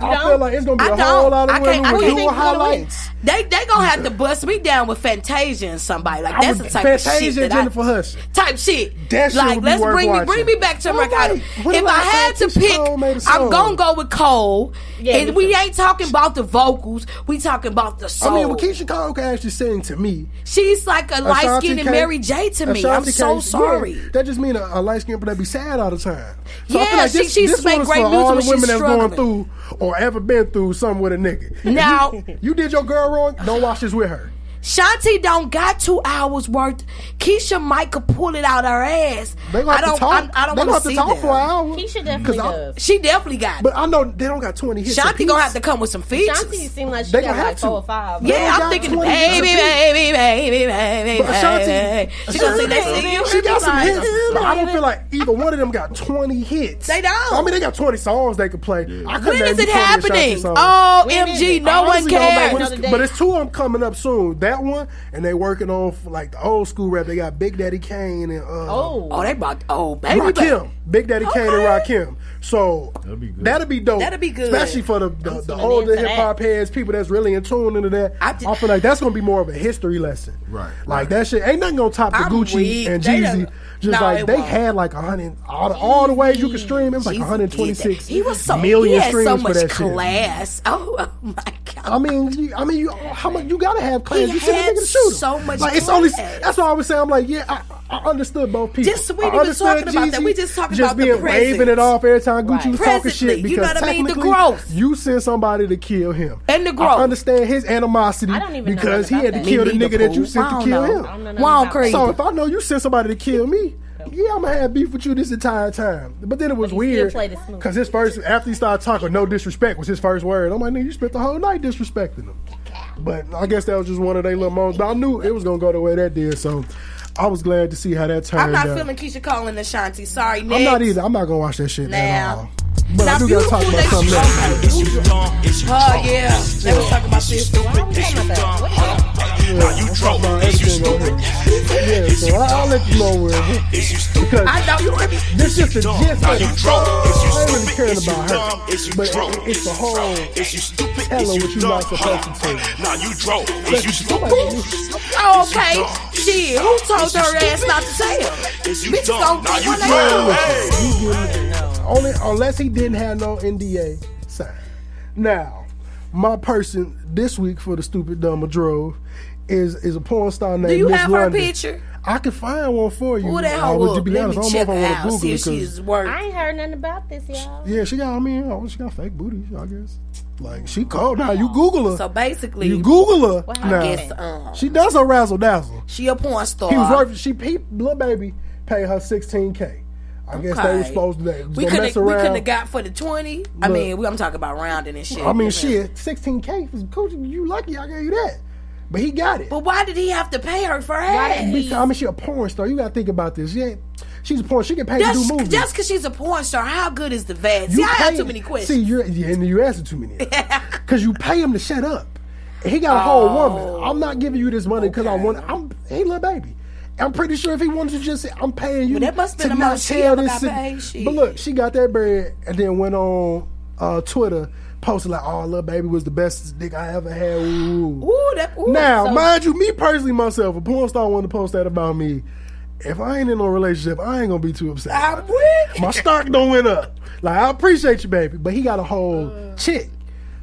I don't? feel like it's gonna be I a don't. whole lot of I can't, with dual highlights. They they gonna have to bust me down with Fantasia and somebody like that's would, the type Fantasia of shit that Jennifer Hudson type shit. That shit like let's bring watching. me bring me back to America. Right. If I, had to pick, I'm gonna go with Cole. Yeah, and we ain't talking about the vocals. We talking about the soul. I mean, what Keyshia Cole can actually sing to me, she's like a light skinned Mary J to me. I'm so sorry. That just mean a light skinned but that be sad all the time. Yeah, she she make great music. All the women that's going through or ever been through something with a nigga. Now- you, you did your girl wrong. Don't watch this with her. Shanti don't got two hours worth. Keyshia might could pull it out her ass. They gonna I have to don't. talk. I, I don't They gonna want have to to see talk them. for an hour. Keyshia 'Cause definitely does. She definitely got. But I know they don't got twenty hits. Shanti gonna have to come with some features. Shanti seemed like she They got gonna like to. four or five. They Yeah, I'm got thinking 20 hits baby, apiece. baby, baby, baby, But Ashanti, baby. She gonna sing that sing you. She got some like, hits. But I don't feel like either one of them got 20 hits. They don't. I mean, they got 20 songs they could play. I couldn't When name is it happening? songs. Oh, MG, no one Honestly, cares. But it's two of them coming up soon. That one, and they working on like the old school rap. They got Big Daddy Kane and uh, Oh, Oh, they brought oh baby, baby. Rakim. Big Daddy Kane and Okay. Rakim. So That'd be good. that'd be dope. That'd be good. especially for the the, the older hip hop heads, people that's really in tune into that. I I, feel like that's gonna be more of a history lesson. Right, Like right. that shit ain't nothing gonna top the I'm Gucci weak. and Jeezy. Just No, like they won't. had like a hundred all the, all the ways you could stream. It was like Jeezy 126 did that. He was so million he had streams so for much that shit. class. Oh, oh my god. I mean, you, I mean, you how much you gotta have class? He you send a had nigga to shoot him. so much Like it's only that's why I was saying. I'm like, yeah, I, I understood both people. Just- we I even understood talking about that. We just talking just about the being waving it off every time Gucci Right. was talking Presently, shit you because know what I mean? The technically growth. you send somebody to kill him. And the growth. I understand his animosity I don't even know because he had to about kill the nigga that you sent to kill him. don't know nothing Wow, crazy. So if I know you sent somebody to kill me, yeah, I'm gonna have beef with you this entire time. But then it was But he still weird played it smooth. because his first after he started talking, no disrespect was his first word. I'm like, nigga, you spent the whole night disrespecting him. But I guess that was just one of their little moments. But I knew it was gonna go the way that did, so I was glad to see how that turned out. I'm not out. feeling Keyshia calling Ashanti. Sorry, nigga. I'm not either. I'm not gonna watch that shit at Now. all. But I do gotta talk beautiful, about they- something else. Oh yeah, they was talking about this. Yeah, I'm talking about everything on here. Yeah, so I, I'll let you know where. Because I know you heard me. This just a gist of the song. I ain't really caring about her. But it, it's the whole telling what you're not supposed to tell. Now you drove. Oh, okay. Shit, who told her ass not to say it? Bitches don't Now you when they drove. are. Only unless he didn't have no NDA signed. Now, my person this week for the stupid dumb of drove is is a porn star named Do you Miss have her London. picture? I can find one for you. Who that I hoe would up? to be Let honest, me I check if her out. to Google See it if 'cause- she's worth. I ain't heard nothing about this, y'all. Yeah, she got. I mean, oh, she got fake booty. I guess. Like she cold now. You Google her. So basically, you Google her I now. guess um, she does her razzle dazzle. she a porn star. He was worth. She peeped. Little baby paid her sixteen k. I guess they were supposed to. They was We couldn't. We couldn't have got for the twenty. I mean, we, I'm talking about rounding and shit. I mean, shit, sixteen k for some coochie. You lucky I gave you that. But he got it. But why did he have to pay her for ass? Because, I mean, she a porn star. You got to think about this. Yeah, she's a porn. She get paid to do movies. just because she's a porn star, how good is the vet? See, You I have too many questions. See, you're yeah, and you asking too many. Because you pay him to shut up. He got a whole Oh. woman. I'm not giving you this money because I want. I'm hey little baby. I'm pretty sure if he wanted to just say, I'm paying you Well, that must to not tell this. got paid, shit. But look, she got that bread and then went on uh, Twitter, posted like, "Oh, little baby was the best dick I ever had." Ooh. Ooh, that. Ooh, Now, so- mind you, me personally, myself, a porn star wanted to post that about me. If I ain't in no relationship, I ain't gonna be too upset. I'm with. My stock don't went up. Like I appreciate you, baby, but he got a whole uh. chick.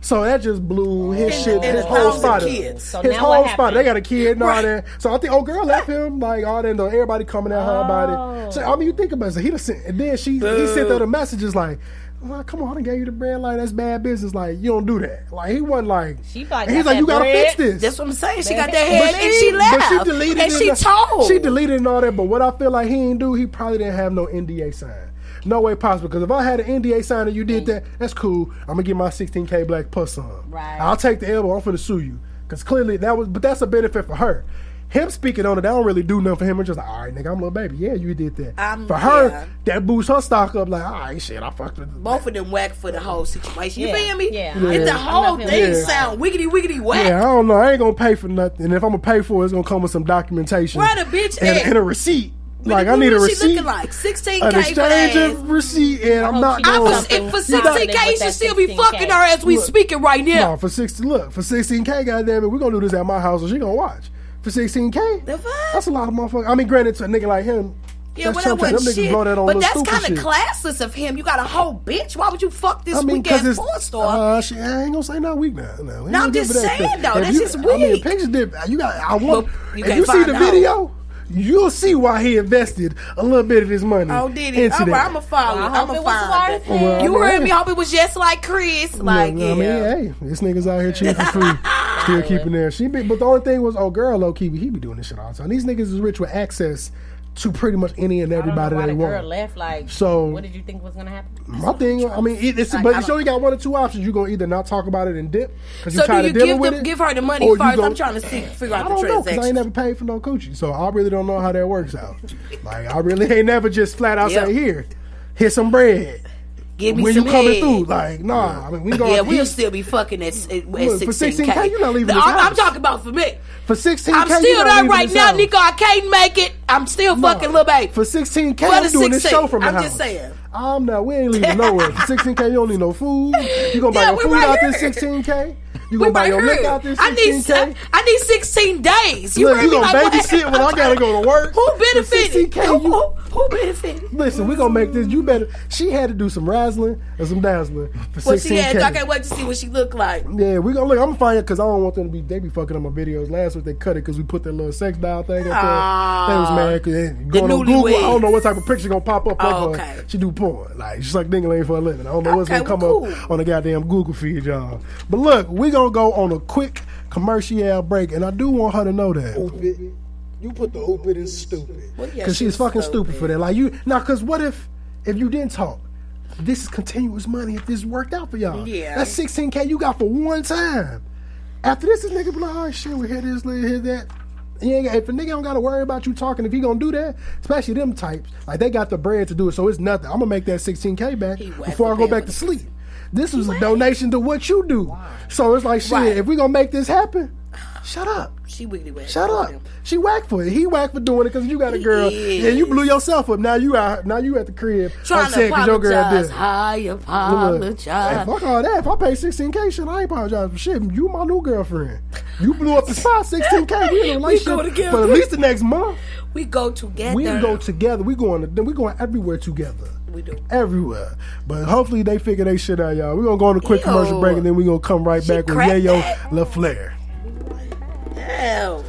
So that just blew his shit, and his whole spot. kids. So his now whole spot. They got a kid and all Right. that. So I think old girl left him. Like all that. Everybody coming at her about it. Oh. So I mean, you think about it. So he done sent, and then she he sent her the messages like. Well, come on, I gave you the bread. Like that's bad business. Like you don't do that. Like he wasn't like. She he's like, you gotta fix this. That's what I'm saying. She got that head and she left. But she deleted and she told. She deleted and all that. But what I feel like he didn't do, he probably didn't have no NDA sign. No way possible. Because if I had an NDA sign and you did that, that's cool. I'm gonna get my 16k black puss on. Right. I'll take the elbow. I'm finna sue you. Because clearly that was, but that's a benefit for her. Him speaking on it, that don't really do nothing for him. It's just like, all right, nigga, I'm a little baby. Yeah, you did that. I'm- for her, yeah. that boosts her stock up. Like, all right, shit, I fucked with. Both of them whack for the whole situation. You Yeah, feel me? yeah. yeah. And the whole thing feeling- sound wiggity wiggity whack. Yeah, I don't know. I ain't gonna pay for nothing. And if I'm gonna pay for it, it's gonna come with some documentation. Where the bitch and, at? and a receipt. Like I need a she receipt. looking like 16k an for exchange that. of receipt, and I'm hope not she I was, something if for 16k, she with still be fucking her as we Look. speaking right now. No, for sixty. Look, for sixteen k, goddamn it, we are gonna do this at my house, and she gonna watch. For sixteen k, The fuck? that's a lot of motherfuckers. I mean, granted, to a nigga like him, Yeah, that's well, that shit. that But that's kind of classless of him. You got a whole bitch. Why would you fuck this I mean, weak it's porn star? uh, shit, I ain't gonna say not weak now. No, No, I'm just it that saying, though, If that's you- just I mean, weak. pictures did. You got. I want. But you if you see the out. video, you'll see why he invested a little bit of his money. Oh, did he? Into oh, All right. I'm gonna follow. I I'm hope gonna it follow. worth. Well, I you heard me. hey. Hope it was just like Chris. Like, Look, yeah. I mean, hey, this nigga's out here cheating for free, still keeping there. She be, but the only thing was, oh, girl, low key, he be doing this shit all the time. These niggas is rich with access to pretty much any and I everybody why they the girl want. left. Like, So- what did you think was gonna happen? My thing, I mean, it, it's Like, but I you only got one or two options. You are gonna either not talk about it and dip because you So do tired you of dealing give with them, it, give her the money first? I'm trying to see, figure out the don't know because I ain't never paid for no coochie, so I really don't know how that works out. Like I really ain't never just flat out Yep. say here, here's some bread. Give me when some you coming head. through, like nah. I mean, we going to. yeah, we'll still be fucking at, at, at Look, for 16K. 16K, you not leaving this I'm, I'm talking about for me. for sixteen. I'm still there right now, Nico. I can't make it. I'm still fucking little baby. For sixteen K, For I'm the doing this show from the I'm house. just saying. I'm not. We ain't leaving nowhere. For sixteen K, you don't need no food. You gonna buy Yeah, your food right out here. this sixteen K. You gonna buy your out this I sixteen need K. I need 16 days. You Look, you gonna Like, babysit when I gotta go to work? Who benefited? 16K, Who, who, who benefited? Listen, we gonna make this. You better. She had to do some razzling and some dazzling for Well, she had. I can't wait to see what she looked like. Yeah, we gonna look. I'm gonna find it because I don't want them to be. They be fucking up my videos. Last week they cut it because we put that little sex dial thing up there. They was mad because going on Google. I don't know what type of picture gonna pop up. Oh, her. okay. She do porn. Like she's like dingling for a living. I don't know what's gonna come well, up on the goddamn Google feed, y'all. But look, we gonna go on a quick commercial break, and I do want her to know that. You put the oopit in stupid. Well, yeah, Because she's was fucking stupid. stupid for that. Like you now, because what if if you didn't talk? This is continuous money. If this worked out for y'all, Yeah. that's 16k you got for one time. After this, this nigga be like, oh shit, we hear this, we hear that. He ain't, if a nigga don't gotta worry about you talking, if he gonna do that, especially them types, like they got the bread to do it, so it's nothing. I'm gonna make that 16k back before I go back to sleep. This was a donation to what you do, so it's like shit. Right. If we gonna make this happen, shut up. She wiggly wet. Shut up. She whack for it. He whack for doing it because you got a girl. Yeah, you blew yourself up. Now you out. Now you at the crib. Trying upset to 'cause your girl apologize. did. I apologize. hey, fuck all that. If I pay 16k, shit, I ain't apologize for shit. You my new girlfriend. You blew up the spot. 16k. We in a relationship for at least the next month. We go together. We go together. We going. To, we going everywhere together. We do. Everywhere. But hopefully they figure they shit out, y'all. We're gonna go on a quick Ew. commercial break and then we're gonna come right She back with Yayo. LaFlair. Hell.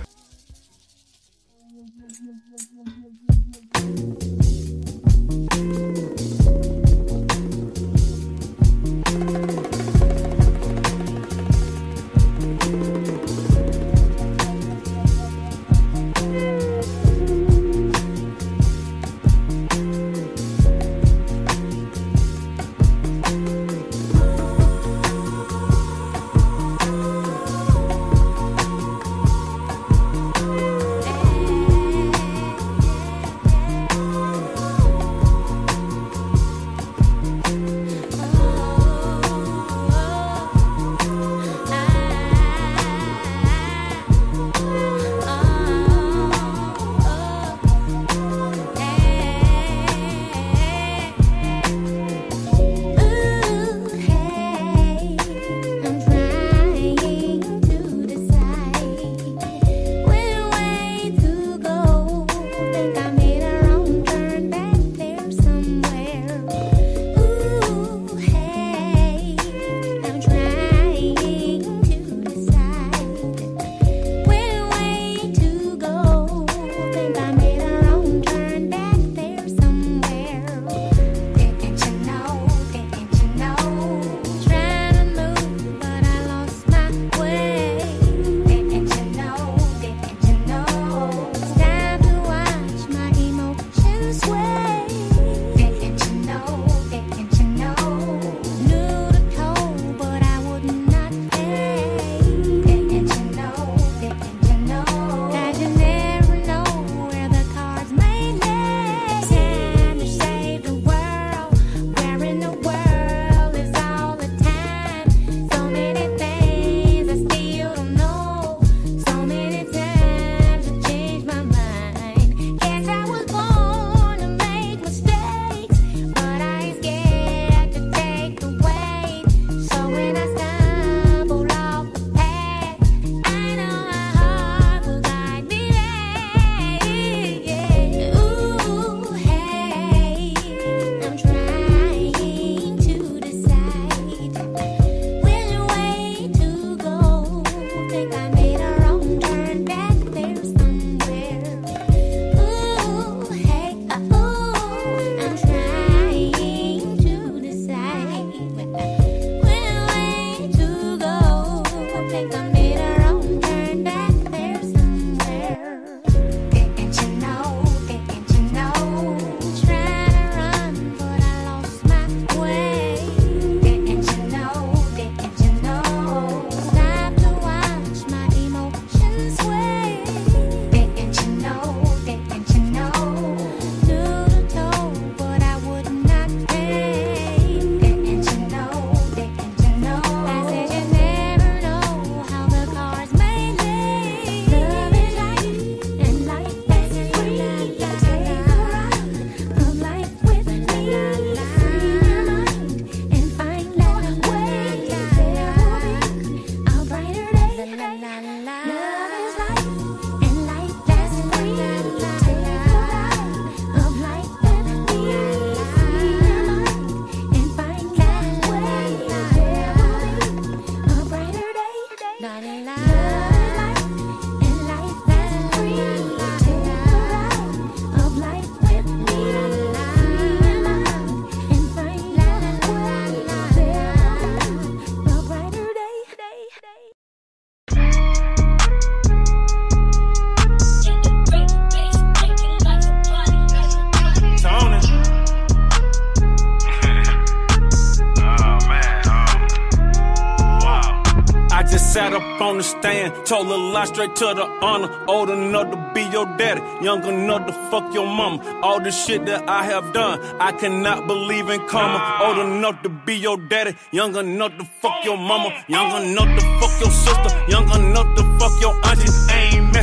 Told a lie straight to the honor. Old enough to be your daddy. Young enough to fuck your mama. All the shit that I have done, I cannot believe in karma. Old enough to be your daddy. Young enough to fuck your mama. Young enough to fuck your sister. Young enough to fuck your auntie.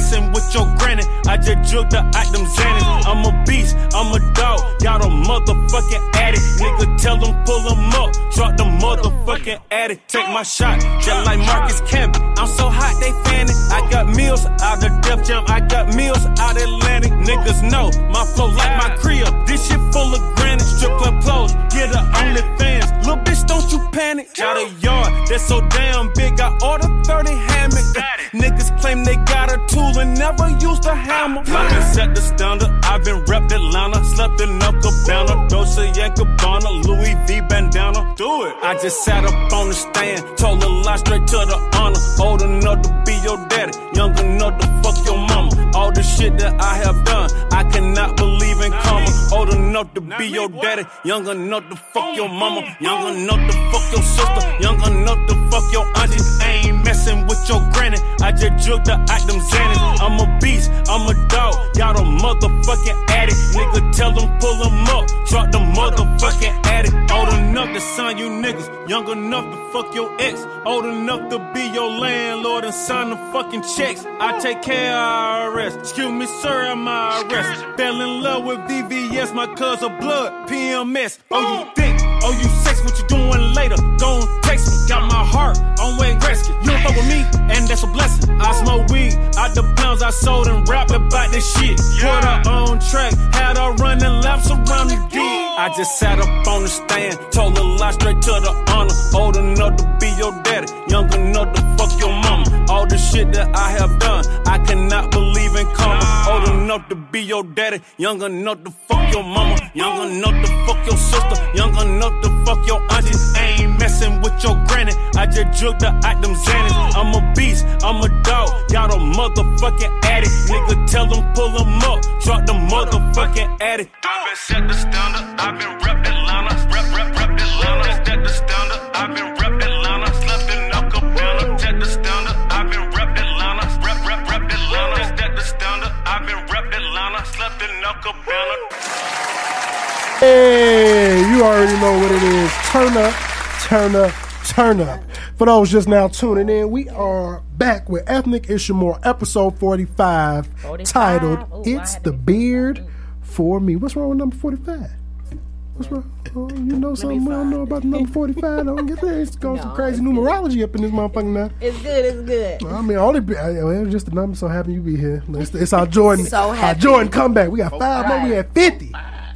With your granny, I just jugged the item Xanax. I'm a beast, I'm a dog, got a motherfucking addict. Nigga, tell them pull them up, drop the motherfucking addict. Take my shot, just like Marcus Camp. I'm so hot, they fanning. I got meals out the Def Jam, I got meals out Atlantic. Niggas know my flow like my crib. This shit full of granite, strip club clothes, get a OnlyFans. Little bitch, don't you panic. Got a yard that's so damn big, I ordered 30 hammocks. They got a tool and never used a hammer. I've been set the standard, I've been repped Atlanta, slept in a cabana, Dolce and Gabbana, Louis V bandana. Do it. I just sat up on the stand, told a lie straight to the honor. Old enough to be your daddy, young enough to fuck your mama. All the shit that I have done, I cannot believe in karma. Old enough to be your daddy, young enough to fuck your mama, young enough to fuck your sister, young enough to fuck your auntie. I ain't messing with your granny, I just jugged the item Xanax. I'm a beast, I'm a dog, got a motherfucking addict. Nigga, tell them pull them up, drop the motherfucking addict. Old enough to sign you niggas, young enough to fuck your ex, old enough to be your landlord and sign the fucking checks. I take care of IRS. Excuse me, sir, I'm arrest. Fell in love with VVS, my cousin blood, PMS. Oh, you think? Oh, you sex, what you doing later? Gon' text me, got my heart on way rescue. You don't fuck with me, and that's a blessing. I smoke weed out the pounds I sold and rap about this shit. Put her on track, had her running laps around the dick. I just sat up on the stand, told a lie straight to the honor. Old enough to be your daddy, young enough to fuck your mama. All the shit that I have done, I cannot believe in karma. Old enough to be your daddy, young enough to fuck your mama, young enough to fuck your sister, young enough to fuck your auntie. I ain't messing with your granny, I just jugged the item Xanax. I'm a beast, I'm a dog, got a motherfucking addict. Nigga, tell them pull them up, drop the motherfucking addict. I've been set the standard, I've been rep Atlanta, rep, rep, rep Atlanta. Set the standard, I've been rep Atlanta, slept in a cabana. Set the standard, I've been rep Atlanta, rep, rep, rep Atlanta. Set the standard, I've been rep Atlanta, slept in a cabana. Hey, you already know what it is. Turn up, turn up, turn up. For those just now tuning in, we are back with Ethnic Ishamore, episode 45, 45. titled Ooh, It's the Beard for Me. What's wrong with number 45? What's wrong? Oh, you know something we don't know about the number 45. I Don't get there. It's going some crazy numerology up in this motherfucker now. It's good, it's good. I mean, only be, I- well, just the number. So happy you be here. It's, it's our Jordan, So happy. our. Jordan comeback. We got five more. We had 50.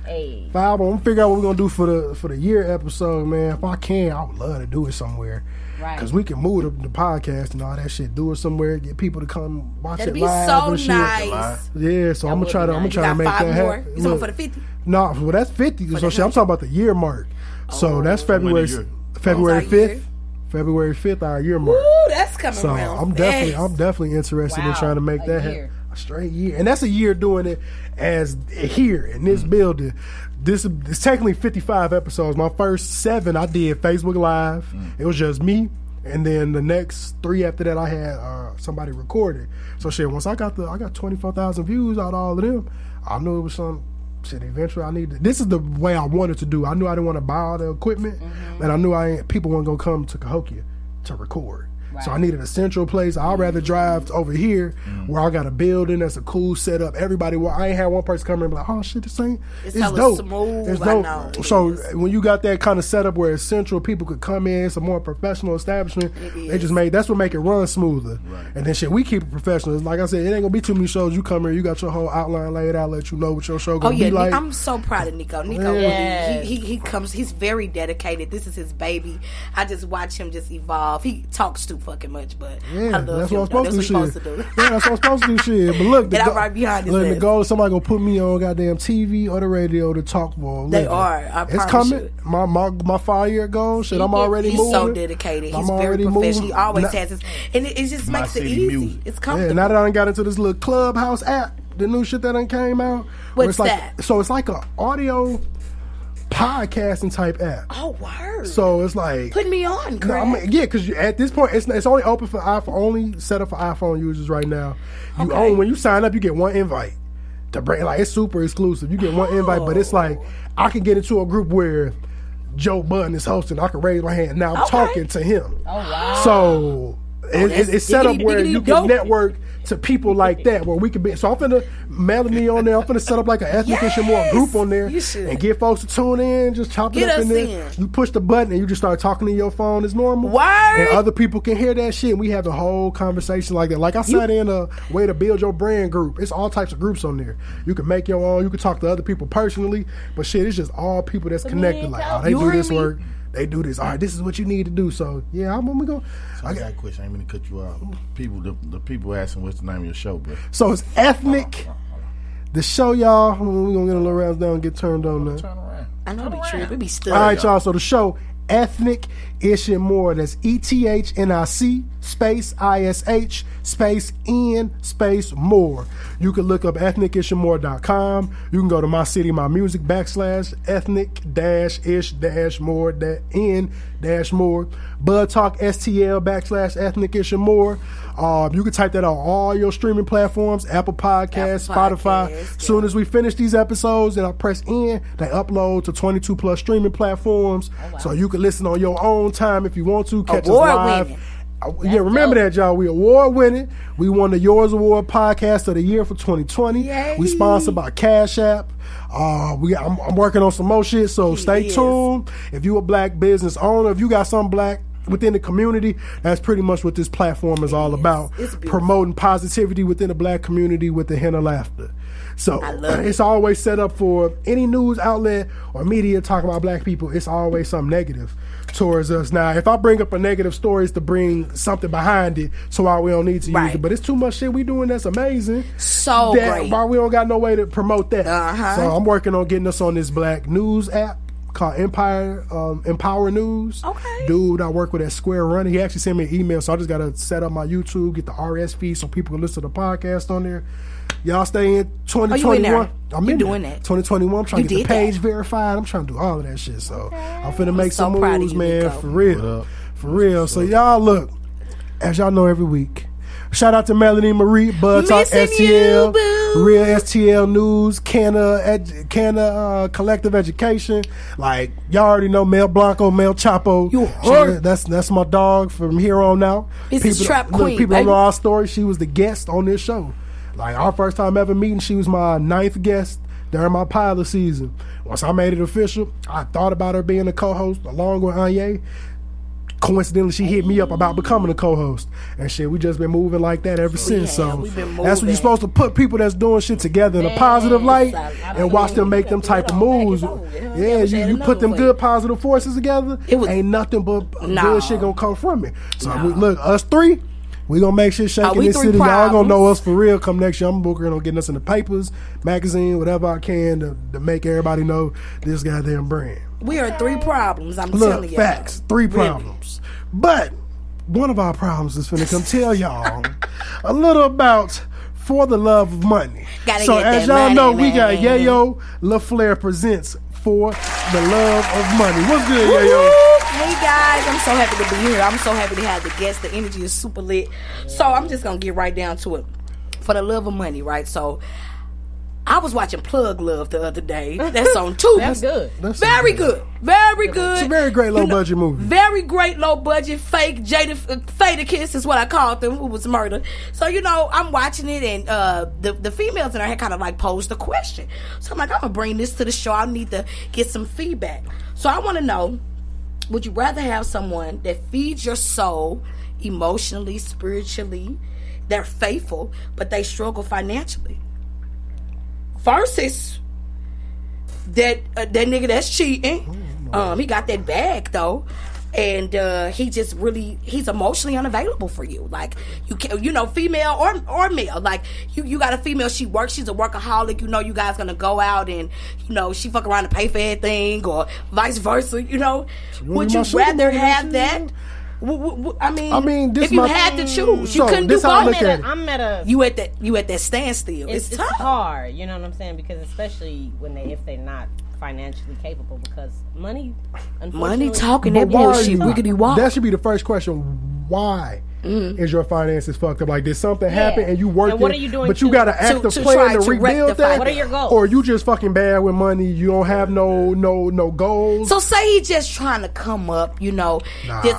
Hey. Five. I'm gonna figure out what we're gonna do for the for the year episode, man. If I can, I would love to do it somewhere. Right. Cause we can move the, the podcast and all that shit. Do it somewhere. Get people to come watch That'd it be live so and shit. nice. Yeah. So That I'm gonna try be to. I'm gonna try to make got that five happen. more? You talking for the 50? No, well that's 50. So shit, I'm talking about the year mark. Oh. So that's February. When the year- February Oh, it's our year? 5th. February 5th, our year mark. Ooh, that's coming So around. I'm definitely fast. I'm definitely interested in trying to make a that happen. Straight year, and that's a year doing it as here in this mm-hmm. building. This is technically 55 episodes. My first seven I did Facebook Live. Mm. It was just me, and then the next three after that I had uh, somebody recorded. So shit, once I got the I got 24,000 views out of all of them, I knew it was some. Shit, eventually I needed. This is the way I wanted to do. I knew I didn't want to buy all the equipment, mm-hmm. and I knew I ain't, people weren't gonna come to Cahokia to record. So I needed a central place. I'd mm. rather drive over here mm. where I got a building that's a cool setup. Everybody, wa- I ain't had one person come in and be like, "Oh shit, this ain't It's it's, dope. smooth, It's I dope." know. It So when you got that kind of setup where it's central, people could come in. It's a more professional establishment. It They just make that's what make it run smoother. And then shit, we keep it professional. Like I said, it ain't gonna be too many shows. You come here, you got your whole outline laid out, let you know what your show Oh gonna yeah, be like. I'm so proud of Nico. Nico, Yeah. he, he he comes. He's very dedicated. This is his baby. I just watch him just evolve. He talks too fucking much, but Yeah, I love that's what I'm supposed to, That's shit. what supposed to do. Yeah, that's what I'm supposed to do. Shit, but look, And I'm right behind his look, the goal is somebody gonna put me on goddamn TV or the radio to talk for. a They living. are. I it's coming. you. My my my five year goal. Shit, I'm already He's moving. so dedicated. I'm He's very already professional. moving. He always Now- has his, and it, it just makes it easy. music. It's Yeah, now that I done got into this little Clubhouse app, the new shit that done came out. What's it's like, that? So it's like an audio podcasting type app. Oh, word. So it's like Put me on, No, I mean, yeah, because at this point, it's it's only open for iPhone, only set up for iPhone users right now. You Okay. own when you sign up, you get one invite to bring. Like it's super exclusive. You get one invite, but it's like oh. I can get into a group where Joe Budden is hosting. I can raise my hand. Now I'm Okay. talking to him. Oh wow. So it, it- it's set up where you can network to people like that, where we can be. So I'm finna Melanie on there. I'm finna set up like an ethnic and more group on there and get folks to tune in. Just chop it Get up in there. in. You push the button and you just start talking to your phone as normal. Word. And other people can hear that shit. And we have a whole conversation like that. Like I said in a way to build your brand group. It's all types of groups on there. You can make your own. You can talk to other people personally. But shit, it's just all people that's connected. Like, oh, they do this me? work. They do this. All right, this is what you need to do. So yeah, I'm gonna go. So I got a question. I ain't mean to cut you off. People, the, the people asking what's the name of your show, bro. So it's ethnic. The show, y'all. We're gonna get a little rounds down and get turned on now. Turn around. I know the trip. It be still. All right, y'all. So the show, ethnic ish and more. That's E T H N I C space I S H space N space more. You can look up ethnicishandmore.com. You can go to my city, my music backslash ethnic dash ish dash more that n dash more. Bud Talk STL backslash ethnic ish and more. Um, you can type that on all your streaming platforms, Apple Podcasts, Apple Spotify. Soon as we finish these episodes and I press in, they upload to 22 plus streaming platforms. So you can listen on your own time if you want to. Catch Award us live. winning. Uh, yeah, remember that, y'all. We award winning. We won the Yours Award Podcast of the Year for 2020. Yay. We sponsored by Cash App. Uh, we I'm, I'm working on some more shit, so stay is. tuned. If you a black business owner, if you got some black within the community, that's pretty much what this platform is all about. It's beautiful. Promoting positivity within the black community with the hint of laughter. So love it. it's always set up for any news outlet or media talking about black people. It's always something negative towards us. Now, if I bring up a negative story, it's to bring something behind it, so why we don't need to use it. But it's too much shit we doing that's amazing. So that, great. Why we don't got no way to promote that? Uh-huh. So I'm working on getting us on this black news app called Empire um, Empower News. Okay. Dude, I work with at Square Run. He actually sent me an email, so I just gotta set up my YouTube, get the RSS feed so people can listen to the podcast on there. Y'all stay in 2021. there? I'm You in doing that? 2021. I'm trying You to get the did that? page verified. I'm trying to do all of that shit. So I'm finna make so some proud of moves, you, man. Nico. For real. For real. So y'all look, as y'all know every week. Shout out to Melanie Marie, Bud Talk STL, you. Real STL News, Canna, Ed, Canna uh, Collective Education. Like y'all already know Mel Blanco, Mel Chapo. You She- that's that's my dog from here on out. Mrs. Trap look, Queen, People don't baby. know our story. She was the guest on this show. Like our first time ever meeting, she was my ninth guest during my pilot season. Once I made it official, I thought about her being a co-host along with Anye. Coincidentally, she hit me up about becoming a co-host, and shit. We just been moving like that ever since. So we've been that's moving. you're supposed to put people that's doing shit together in a positive light and watch them make them type of moves. Yeah, you, you put them good positive forces together. Ain't nothing but good shit gonna come from it. So we, look, us three. We gonna make shit shake Are in this city. Y'all gonna know us for real. Come next year, I'm working on getting us in the papers, magazine, whatever I can to, to make everybody know this goddamn brand. We are three problems. I'm Look, telling you. facts, three Really. problems. But one of our problems is finna come tell y'all a little about For the Love of Money. Gotta so as y'all money, know, we got man. Yayo LaFleur presents For the Love of Money. What's good, Yayo? Hey guys, I'm so happy to be here. I'm so happy to have the guests. The energy is super lit. So I'm just gonna get right down to it. For the love of money, right? So I was watching Plug Love the other day. That's on Tubi. That's good. That's Very good. Very good. It's a very great low You know, budget movie. Very great low budget fake Jada uh, Kiss is what I called them, who was murdered. So you know, I'm watching it, and uh, the the females in there had kind of like posed a question. So I'm like, I'm gonna bring this to the show. I need to get some feedback. So I want to know: Would you rather have someone that feeds your soul emotionally, spiritually? They're faithful, but they struggle financially. Versus that uh, that nigga that's cheating. Um, he got that bag though, and uh, he just really he's emotionally unavailable for you. Like you can you know female or or male. Like you you got a female. She works. She's a workaholic. You know you guys gonna go out and you know she fuck around and pay for everything or vice versa. You know would you rather have that? W- w- w- I mean, I mean, this if you my- had to choose, you So, couldn't do this I both. look at it. I'm at a. You at that you at that standstill. It's, It's, it's tough. hard, you know what I'm saying? Because especially when they if they're not financially capable because money, Money talking But that why are bullshit, you- wiggity walk. That should be the first question. Why mm. is your finances fucked up? Like, did something happen and you And working? what are you doing But you got an to- active to plan try to to rebuild rectify that. What are your goals? Or you just fucking bad with money? You don't have no no no goals. So say he's just trying to come up, you know. Nah. This,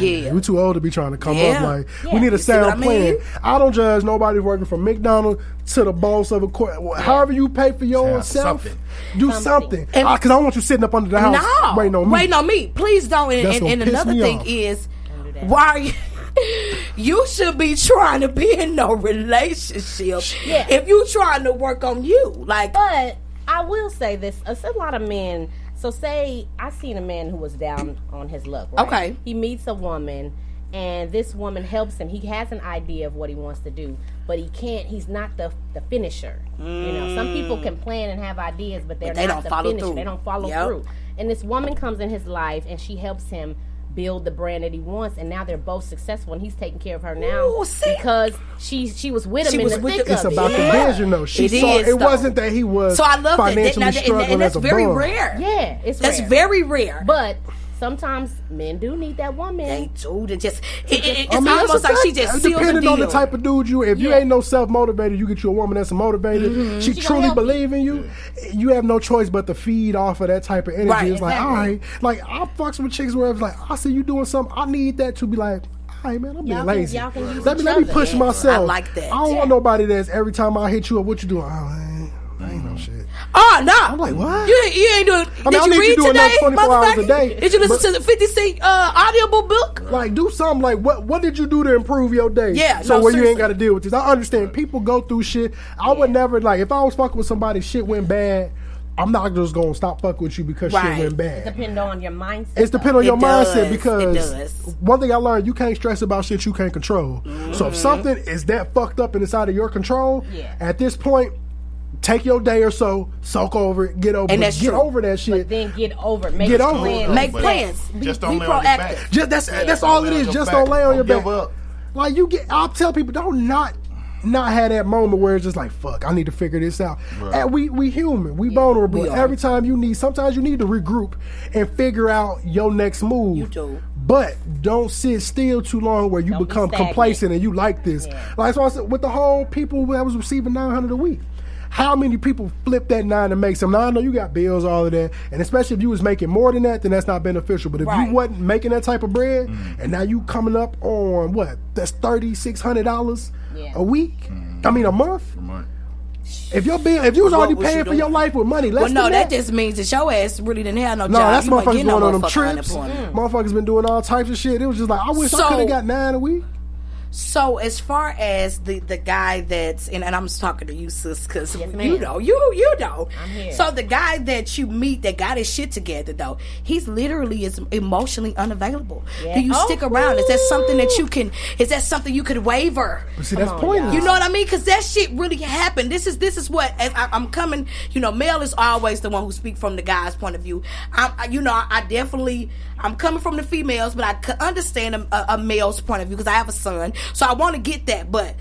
yeah. You too old to be trying to come Yeah. up like Yeah. we need a You see what sound I mean? plan. I don't judge nobody working from McDonald's to the boss of a court. However you pay for yourself, something. do something. Because I want you sitting up under the house No, waiting on me. Waiting on me. Please don't. And, That's and, and piss another me thing off. is, why are you? you should be trying to be in no relationship. Yeah. If you trying to work on you, like, But I will say this: it's a lot of men. So say I seen a man who was down on his luck. Right? Okay. He meets a woman, and this woman helps him. He has an idea of what he wants to do, but he can't. He's not the the finisher. You know, some people can mm. plan and have ideas, but they're But they not don't the follow finisher. through. They don't follow Yep. through. And this woman comes in his life, and she helps him build the brand that he wants and now they're both successful and he's taking care of her now Ooh, see? because she she was with him She in was the with thick the- It's about it. the vision, though. She It saw is, it though. wasn't that he was so I love that. financially That, and, struggling and that's very bum. rare. Yeah, it's That's rare. very rare. But sometimes men do need that woman. They do to just. It, it, it's I mean, almost like she just depending on the type of dude you. If you ain't no self motivated, you get you a woman that's motivated. Mm-hmm. She, She truly help you. believe in you. You have no choice but to feed off of that type of energy. Right, it's like, all right, like I fucks with chicks where it's like, I see you doing something. I need that to be like. All right, man, I'm being Y'all can- lazy. y'all can let me let me push Yeah, myself. I like that. I don't Yeah. want nobody that's every time I hit you up, what you doing? Oh, I ain't, I ain't no shit. Oh no! I'm like, what? You, you ain't doing. I mean, did need you you read doing that today? 24 hours a day. Did you listen But- to the Fifty Cent uh, audioble book? Like, do something. Like, what what did you do to improve your day? Yeah, So no, where you ain't got to deal with this. I understand people go through shit. I would never like if I was fucking with somebody, shit went bad. I'm not just gonna stop fucking with you because Right. shit went bad. It bad. depends on your mindset. It's though. depend on your does. mindset because one thing I learned, you can't stress about shit you can't control. So Mm-hmm. if something is that fucked up and it's out of your control, Yeah. at this point, take your day or so, soak over it, get over And it, that's get true. over that shit. But then get over it. Make Get a over it. Make But plans. Just be, don't be lay on your proactive. back. Just that's that's Don't all lay it on is. your Just back. don't lay on your Don't back. give up. Like you get, I'll tell people don't not not have that moment where it's just like fuck. I need to figure this out. Right. And we we human. We vulnerable. we. Every time you need, sometimes you need to regroup and figure out your next move. You do. But don't sit still too long where you Don't become stagnant. complacent and you like this. Yeah. Like so I said, with the whole people that was receiving nine hundred a week. How many people flip that nine to make some? Now I know you got bills, all of that, and especially if you was making more than that, then that's not beneficial. But if Right. you wasn't making that type of bread, mm. and now you coming up on what? That's thirty six hundred dollars Yeah. a week. I mean a month. Money. If your bill, if you was What already was paying you for your life with money, less Well, no, than that that. just means that your ass really didn't have no no, job. that's You wasn't motherfuckers getting no going on them trips. unemployment. Motherfuckers been doing all types of shit. It was just like I wish I could have got nine a week. So as far as the the guy that's and, and I'm just talking to you, sis, because Yes, you know, you you know. I'm here. So the guy that you meet that got his shit together though, he's literally is emotionally unavailable. Yeah. Do you Oh, stick around? Is that something that you can? Is that something you could waver? But see, that's on, pointless. You know what I mean? Because that shit really happened. This is this is what as I, I'm coming. You know, male is always the one who speak from the guy's point of view. I'm, you know, I, I definitely I'm coming from the females, but I could understand a, a, a male's point of view because I have a son, so I want to get that. But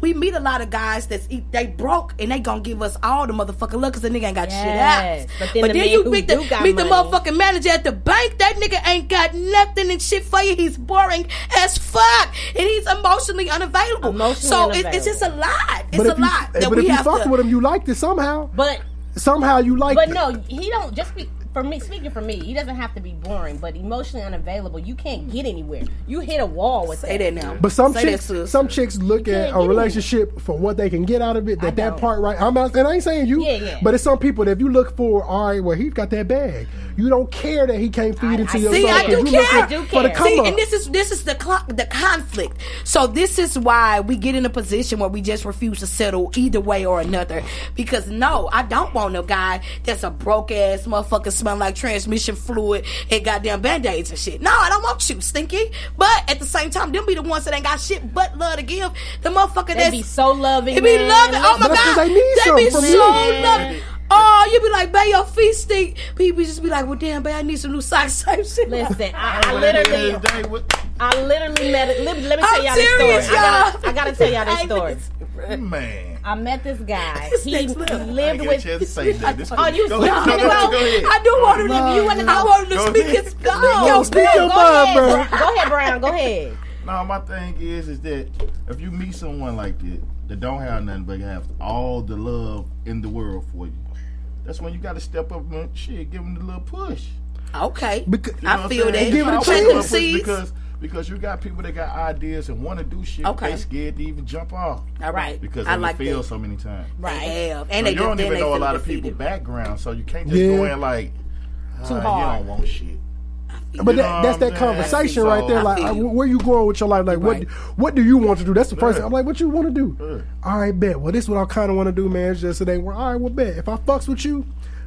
we meet a lot of guys that's they broke and they gonna give us all the motherfucking look because the nigga ain't got Yes, shit out. but then the men you meet the do got meet the motherfucking manager at the bank. That nigga ain't got nothing and shit for you. He's boring as fuck and he's emotionally unavailable. Emotionally so it, it's just a lot. It's but a if you, lot eh, that but we if you have fucked to. with him, you liked it somehow. But Somehow you liked but it. no, he don't just be for me. Speaking for me, he doesn't have to be boring, but emotionally unavailable. You can't get anywhere. You hit a wall with Say that now. But some Say that, chicks, sis. some chicks look at a get relationship for what they can get out of it. That that part right. I'm not, and I ain't saying you. Yeah, yeah. But it's some people that if you look for, all right, well, he's got that bag. You don't care that he can't feed I- into I your See, soul I 'cause do you care. looking I do for the care. come See, up. and this is this is the cl- the conflict. So this is why we get in a position where we just refuse to settle either way or another. Because no, I don't want no guy that's a broke ass motherfucker smelling like transmission fluid and goddamn band aids and shit. No, I don't want you, stinky. But at the same time, them be the ones that ain't got shit but love to give. The motherfucker They that's be so loving. It be man. loving. Oh my But god, they need they be something so from you. loving. Oh, you be like, babe, your feet stink. People just be like, well, damn, babe, I need some new socks type shit. Listen, I, I literally, I literally met. Let me, let me tell I'm y'all this story. I y'all. gotta, I gotta tell y'all this I met this guy. He lived with. Oh, you go, ahead. no, no, go ahead. I do want to You want and. I want to speak his no, Yo, speak your mind, bro. Go ahead, Brown. Go ahead. No, my thing is, is that if you meet someone like that that don't have nothing but have all the love in the world for you, that's when you got to step up and shit, give them the little push. Okay, because, you know I feel that. Give it a chance. Because because you got people that got ideas and want to do shit. Okay. They scared to even jump off. All right. Because I like failed so many times. Right. Yeah. And so they you don't even know a lot of people background, so you can't just yeah. go in like too hard. You don't want shit. But that, that's that conversation so. right there. Like, where you going with your life? Like, right. what what do you want to do? That's the first. thing. I'm like, what you want to do? Yeah. All right, bet. Well, this is what I kind of want to do, man. It's just today, ain't. All right, well, bet. If I fucks with you,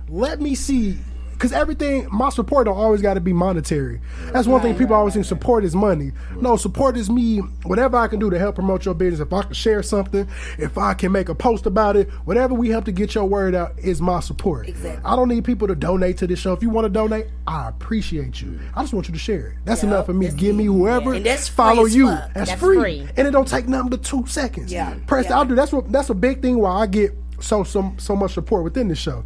let me see because everything my support don't always got to be monetary. That's one right, thing people right, always think support is money. No, support is me. Whatever I can do to help promote your business, if I can share something, if I can make a post about it, whatever we help to get your word out is my support. Exactly. I don't need people to donate to this show. If you want to donate, I appreciate you. I just want you to share it. That's yep, enough for me. Give me whoever. Yeah. that's follow you. That's, that's free. free. and it don't take nothing but two seconds. Yeah, press. Yeah. I'll do. That's what. That's a big thing why I get so so so much support within the show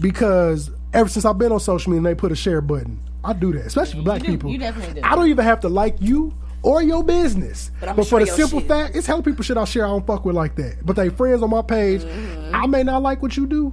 because ever since I've been on social media and they put a share button, I do that, especially yeah, for black do. people. You definitely do. I don't even have to like you or your business. But, but for the simple shit. fact, it's how people shit I share I don't fuck with like that. But they friends on my page, mm-hmm. I may not like what you do,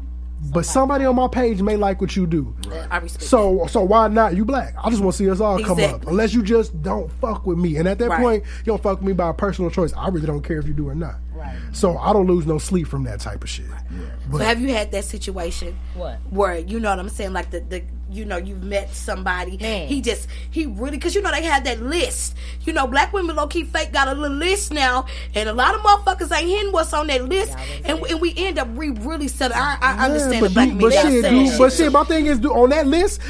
but somebody on my page may like what you do. Right. so that. so why not you black? I just want to see us all exactly. come up. Unless you just don't fuck with me, and at that right. point, you don't fuck with me by personal choice. I really don't care if you do or not. Right. So I don't lose no sleep from that type of shit. Right. Yeah. But, so have you had that situation? What? Where you know what I'm saying? Like the the you know you've met somebody. Mm. He just he really because you know they had that list. You know, black women low key fake got a little list now, and a lot of motherfuckers ain't hitting what's on that list, and, and, we end up we really said I, I yeah, understand but the black you, but shit, dude, but shit, my thing is dude, on that list,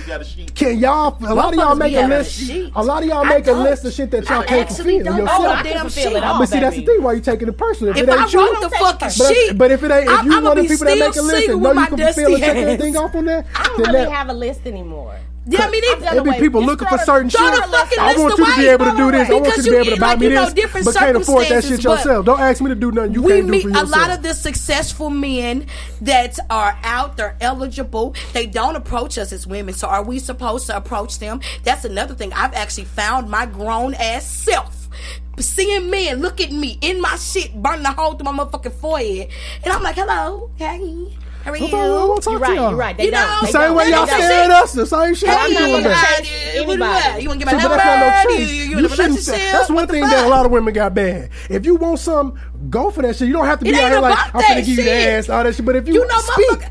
can y'all a lot of y'all make a list? A lot of y'all make a list of shit that y'all I can't fulfill yourself. Oh, damn shit. But see, that's the thing why you taking it personal. If, if it ain't I wrote the fucking sheet, but if it ain't, if you one the people that make a list and know you can fulfill a thing off on that, I don't really have a list in anymore. Yeah, I mean, they, there'll be people looking for certain shit. I want you to be able to do this. I want you to be able to buy me this, but can't afford that shit yourself. Don't ask me to do nothing you we can't meet do for yourself. A lot of the successful men that are out, they're eligible. They don't approach us as women. So are we supposed to approach them? That's another thing. I've actually found my grown ass self seeing men look at me in my shit, burning a hole through my motherfucking forehead. And I'm like, hello, hey. How are you? We'll talk you're right. You're right. They you know, the same way y'all stare at us. The same shit I'm doing. Anybody. You want to get my so, number? That's, no you, you, you that's one thing that a lot of women got bad. If you want some, go for that shit. You don't have to be out here like, I'm going to give you the ass, all that shit. But if you, know, speak.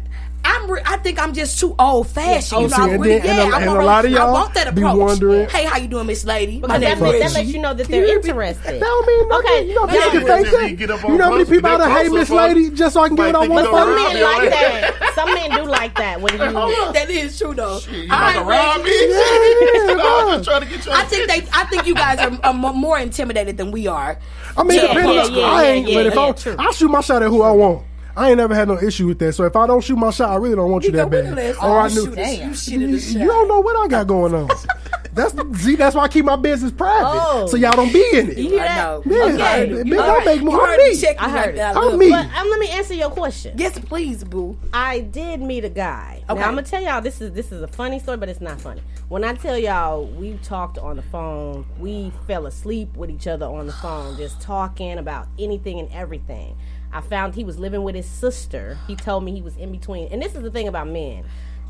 I'm re- I think I'm just too old fashioned. You know, see, and, a, lot of y'all I want that approach. be wondering, hey, how you doing, Miss Lady? Because My that, means, that lets you know that they're interested. That don't mean nothing. Okay, you know, people can fake that. You know how many people out of hey, Miss Lady, just so I can get what I want. But some men like that. Some men do like that when you. Oh, that is true though. You about to rob me? I'm just trying to get your. I think they. I think you guys are more intimidated than we are. I mean, depending. I ain't. But if I shoot my shot at who I want. I ain't never had no issue with that. So if I don't shoot my shot, I really don't want you, you that bad. Or I knew you, you don't know what I got going on. That's see, that's why I keep my business private. Oh. So y'all don't be in it. You hear that? Yeah, okay. Bitch, I make more. money. I heard. I'm me. Um, let me answer your question. Yes, please, boo. I did meet a guy. Okay. Now I'm gonna tell y'all this is this is a funny story, but it's not funny. When I tell y'all we talked on the phone, we fell asleep with each other on the phone, just talking about anything and everything. I found he was living with his sister. He told me he was in between. And this is the thing about men.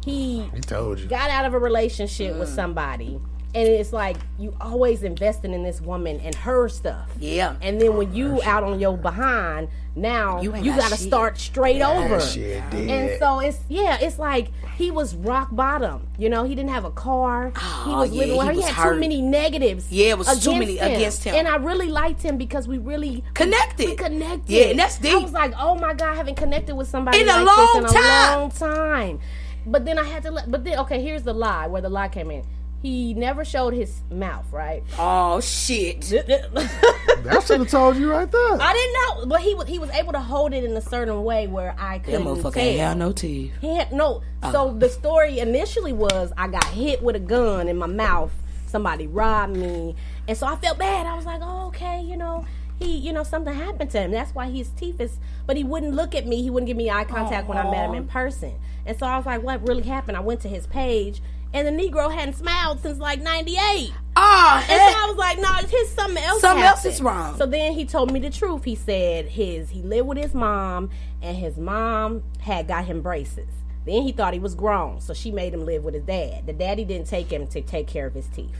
He, he told you. got out of a relationship mm. with somebody and it's like you always investing in this woman and her stuff. Yeah. And then when you out on your behind, now you, you got to start straight yeah, over. and so it's yeah, it's like he was rock bottom. You know, he didn't have a car. Oh, he was living yeah, with her. He, had hurt. too many negatives. Yeah, it was too many him. against him. And I really liked him because we really connected. We, we connected. Yeah, and that's deep. I was like, oh my god, I haven't connected with somebody in like a long this in a long time. But then I had to let. But then okay, here's the lie where the lie came in he never showed his mouth, right? Oh shit! that should have told you right there. I didn't know, but he was he was able to hold it in a certain way where I couldn't. That motherfucker ain't had no teeth. He had no. Oh. So the story initially was I got hit with a gun in my mouth. Somebody robbed me, and so I felt bad. I was like, oh, okay, you know. He, you know, something happened to him. That's why his teeth is. But he wouldn't look at me. He wouldn't give me eye contact Aww. when I met him in person. And so I was like, "What really happened?" I went to his page, and the Negro hadn't smiled since like '98. Ah, and so I was like, no, his something else. Something else is wrong. So then he told me the truth. He said his he lived with his mom, and his mom had got him braces. Then he thought he was grown, so she made him live with his dad. The daddy didn't take him to take care of his teeth.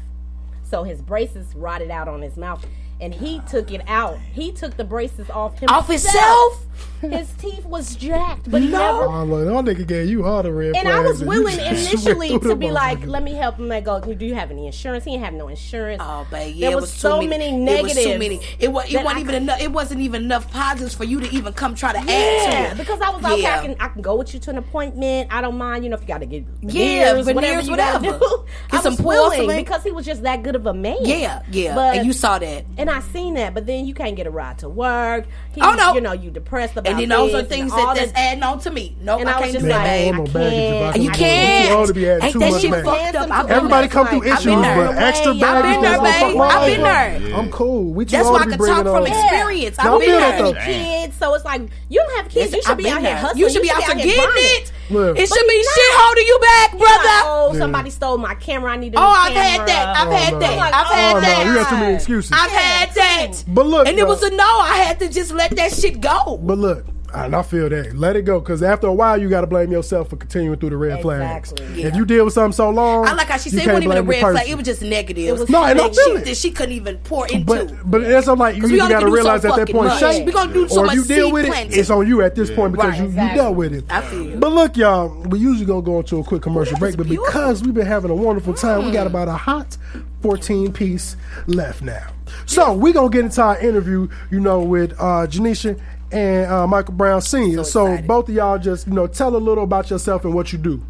So his braces rotted out on his mouth, and he took it out. He took the braces off himself. Off himself? His teeth was jacked, but he no. never. Oh, look, that nigga gave you all the red And I was willing initially to be like, let me help him. I go, oh, do you have any insurance? He didn't have no insurance. Oh, but yeah, there it was, was so too many, It negatives. was too many. It was, it wasn't I even enough. It wasn't even enough positives for you to even come try to add to Yeah, it. because I was like, okay, I can, I can go with you to an appointment. I don't mind, you know, if you got to get Yeah, veneers, whatever veneers, you gotta whatever. do. Get I some was willing porcelain. because he was just that good of a man. Yeah, yeah. But- and you saw that. And I seen that, but then you can't get a ride to work. He, Oh, no. You know, you depressed about And then those are things that, that's adding on to me. Nope, I, I can't do that, like, babe. I don't know baggage about You can't. Too to be adding Ain't too that much shit fucked up? I've Everybody come through issues, been there. but extra I've baggage been there, does not fuck babe. I've been there. I'm cool. We too That's old why to I be can talk from experience. I've been there. that kids, so it's like you don't have kids. You should be out here hustling. You should be out here here getting it. Look. It should But be you're shit holding you back, You're like, brother. oh, Yeah. somebody stole my camera. I need to. Oh, I've had that. I've oh, had no. that. Like, I've oh, had Oh, no, that. you got too many excuses. I've had that. But look, and it was a no. I had to just let that shit go. But look, and I feel that. Let it go, because after a while, you got to blame yourself for continuing through the red flags. Exactly. If you deal with something so long, I like how she you said it can't wasn't even a red flag. It was just negative. It was- No, and Like shit that she couldn't even pour into. But but that's I'm like you we either got to can do so realize at that point, much. shame, We gonna do so or if you deal seed with it, planting. it's on you at this point because Right, you, exactly. you dealt with it. I feel you. But look, y'all, we usually gonna go into a quick commercial break, but because we've been having a wonderful time, we got about a hot 14 piece left now. So we gonna get into our interview, you know, with uh, Janisha and uh, Michael Brown Senior. So, both of y'all just you know tell a little about yourself and what you do.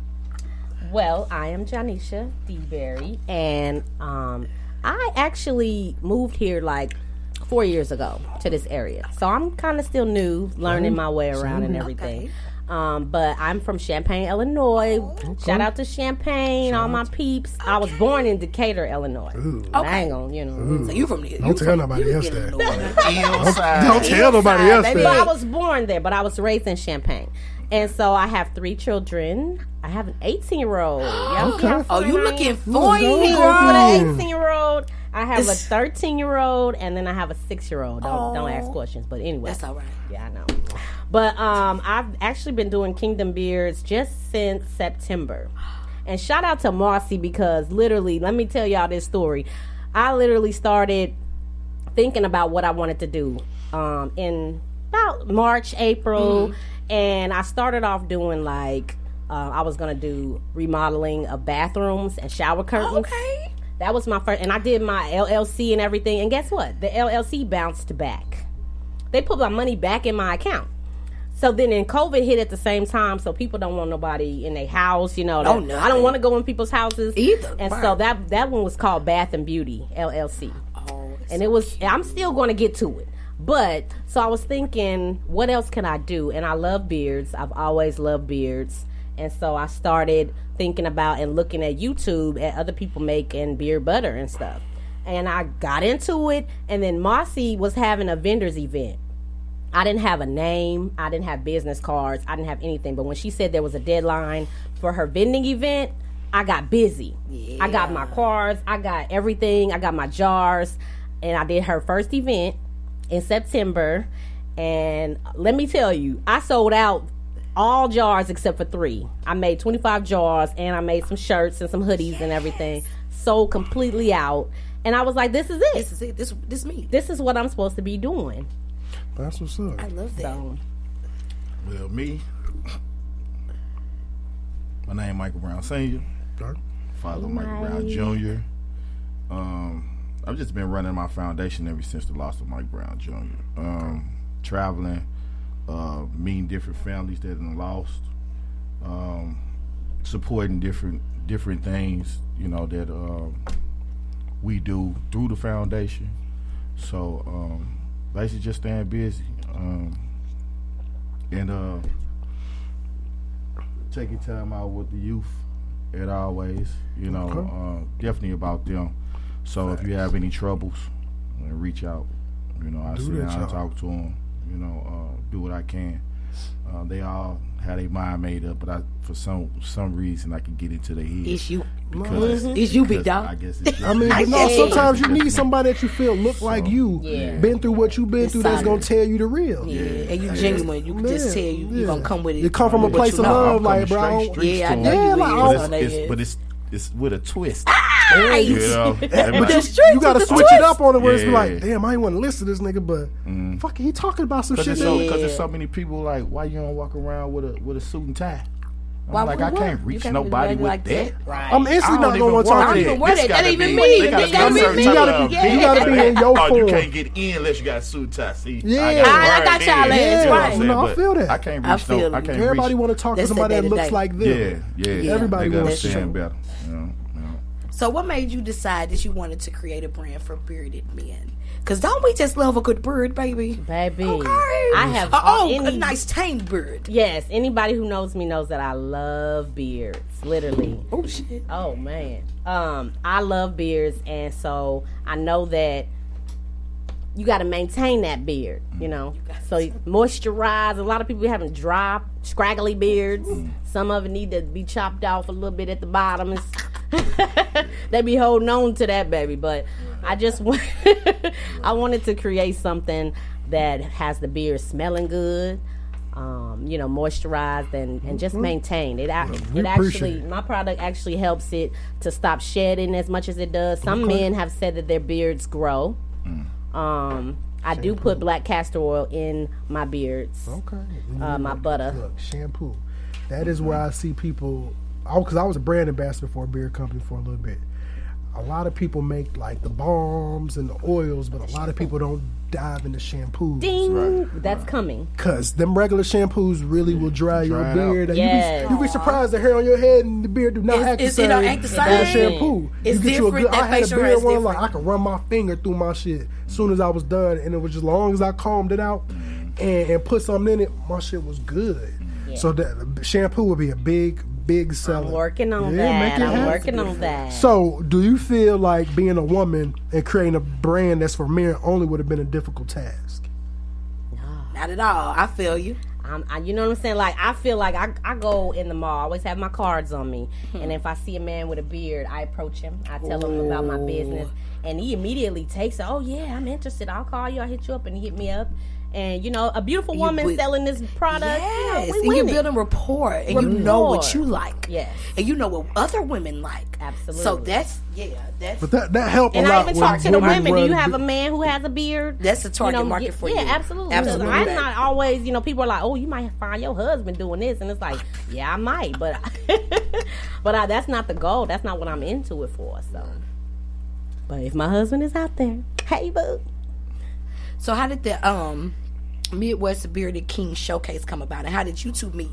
Well, I am Janisha DeBerry, and um, I actually moved here like four years ago to this area. So I'm kind of still new, learning my way around and everything. Um, but I'm from Champaign, Illinois. Shout out to Champaign, all my peeps. I was born in Decatur, Illinois. But I ain't gonna, you know. So you from the Don't tell nobody else that. Don't tell nobody else But I was born there, but I was raised in Champaign. And so I have three children. I have an 18 year old. Okay. Oh, you looking fine, With girl. an 18 year old. I have a 13 year old, and then I have a six year old. Don't don't ask questions, but anyway, That's all right. Yeah, I know. But um, I've actually been doing Kingdom Beards just since September. And shout out to Marcy because literally, let me tell y'all this story. I literally started thinking about what I wanted to do um, in about March, April, and I started off doing like uh, I was gonna do remodeling of bathrooms and shower curtains. Okay. That was my first, and I did my LLC and everything. And guess what? The LLC bounced back. They put my money back in my account. So then, in COVID hit at the same time, so people don't want nobody in their house. You know, Oh, that- I don't want to go in people's houses Either. And Right. so that that one was called Bath and Beauty LLC. Oh, and it was. I'm still going to get to it. But so I was thinking, what else can I do? And I love beards. I've always loved beards. And so I started thinking about and looking at YouTube at other people making beer butter and stuff. And I got into it. And then Marcy was having a vendors event. I didn't have a name. I didn't have business cards. I didn't have anything. But when she said there was a deadline for her vending event, I got busy. I got my cards. I got everything. I got my jars. And I did her first event in September. And let me tell you, I sold out all jars except for three. I made 25 jars and I made some shirts and some hoodies and everything. Sold completely out. And I was like, this is it. This is it. This this me. This is what I'm supposed to be doing. That's what's up. I love that. So, Well, me, my name Michael Brown Senior, father Michael Brown Jr. Um, I've just been running my foundation ever since the loss of Mike Brown Jr. Um, traveling, uh, meeting different families that have lost, um, supporting different different things, you know that um, we do through the foundation. So um, basically, just staying busy. Um, and uh, taking time out with the youth at always, you know, Okay. uh, definitely about them. So if you have any troubles, uh, reach out You know, I Do down and talk to them. You know, uh, do what I can. Uh, they all had their mind made up, but I, for some some reason, I can get into their head. It's you. Because, Mhm. It's you, big dog. I guess it's I mean, but no, sometimes you need somebody that you feel look like you, Yeah. been through what you've been It's through, that's gonna tell you the real. Yeah, and you genuine. You can just tell you you gonna come with it. You come from a place of love, like bro. I Straight don't- streets Yeah, I to know them. you like, is. I I don't- know you It's, but it's it's with a twist. Right. You know, But you, you gotta with the switch it up on it where it's like, damn, I ain't want to listen to this nigga, but mm-hmm. fuck, he talking about some Cause shit. there's so, that- cause there's so many people like, why you don't walk around with a with a suit and tie? I'm Why like, would I can't reach can't nobody with like that. that. Right. I'm instantly not gonna even want to talk to that. you. don't wear This that. That gotta ain't even be- me. they gotta That gotta be be certain me. You gotta be- you gotta be in your Oh, you can't get in unless you got a suit and tie. See, Yeah. Ah, I I- got, y'all ass, You know what I'm right. saying? No, I feel that. I can't I reach feel no. it. I can't Everybody want to talk to somebody that looks like them. Yeah, yeah. Everybody they wants gotta to understand show. better. So, what made you decide that you wanted to create a brand for bearded men? Because don't we just love a good bird, baby? Baby, Okay. I have Oh, oh, a nice tame bird. Yes, anybody who knows me knows that I love beards. Literally. Oh shit. Oh man. Um, I love beards, and so I know that you got to maintain that beard. You know, so you moisturize. A lot of people having dry, scraggly beards. Some of it need to be chopped off a little bit at the bottom. It's they be holding on to that baby, but I just want I wanted to create something that has the beard smelling good. Um, you know, moisturized and, and just maintained. It, ac- we it actually it. my product actually helps it to stop shedding as much as it does. Some Okay. men have said that their beards grow. Um, I do put black castor oil in my beards. Okay. Uh, my butter. Look, shampoo. That is where I see people. Because I was a brand ambassador for a beer company for a little bit. A lot of people make like the balms and the oils, but a lot of people don't dive into shampoos. Ding! That's coming. Cause them regular shampoos really will dry, your Dry it out. beard. And Yes. you, be, you be surprised the hair on your head and the beard do not It's- act the it's- same. it don't act the as same. shampoo. It's you get you a different. good. I That had a beard is one like. I could run my finger through my shit as soon as I was done, and it was just as long as I combed it out mm-hmm. and, and put something in it, my shit was good. So that shampoo would be a big, big seller. I'm working on Yeah, make that. it I'm happen. working on that. So, do you feel like being a woman and creating a brand that's for men only would have been a difficult task? No, Not at all. I feel you. I'm, I, you know what I'm saying? Like I feel like I, I go in the mall, I always have my cards on me, hmm. and if I see a man with a beard, I approach him. I tell him about my business, and he immediately takes it. Oh yeah, I'm interested. I'll call you. I'll hit you up, and he hit me up. And you know, a beautiful woman would- selling this product. Yes, you know, we and you're building rapport, and you know what you like. Yes. and you know what other women like. Absolutely. So that's yeah, that's But that that helped And a I lot. even talk to the women. Do you have a man who has a beard? That's the target You know, market for yeah, you. Yeah, absolutely. Absolutely. I'm not always, you know, people are like, oh, you might find your husband doing this, and it's like, yeah, I might, but, but I, that's not the goal. That's not what I'm into it for. So, but if my husband is out there, hey, boo. So how did the um Midwest Bearded King showcase come about, and how did you two meet?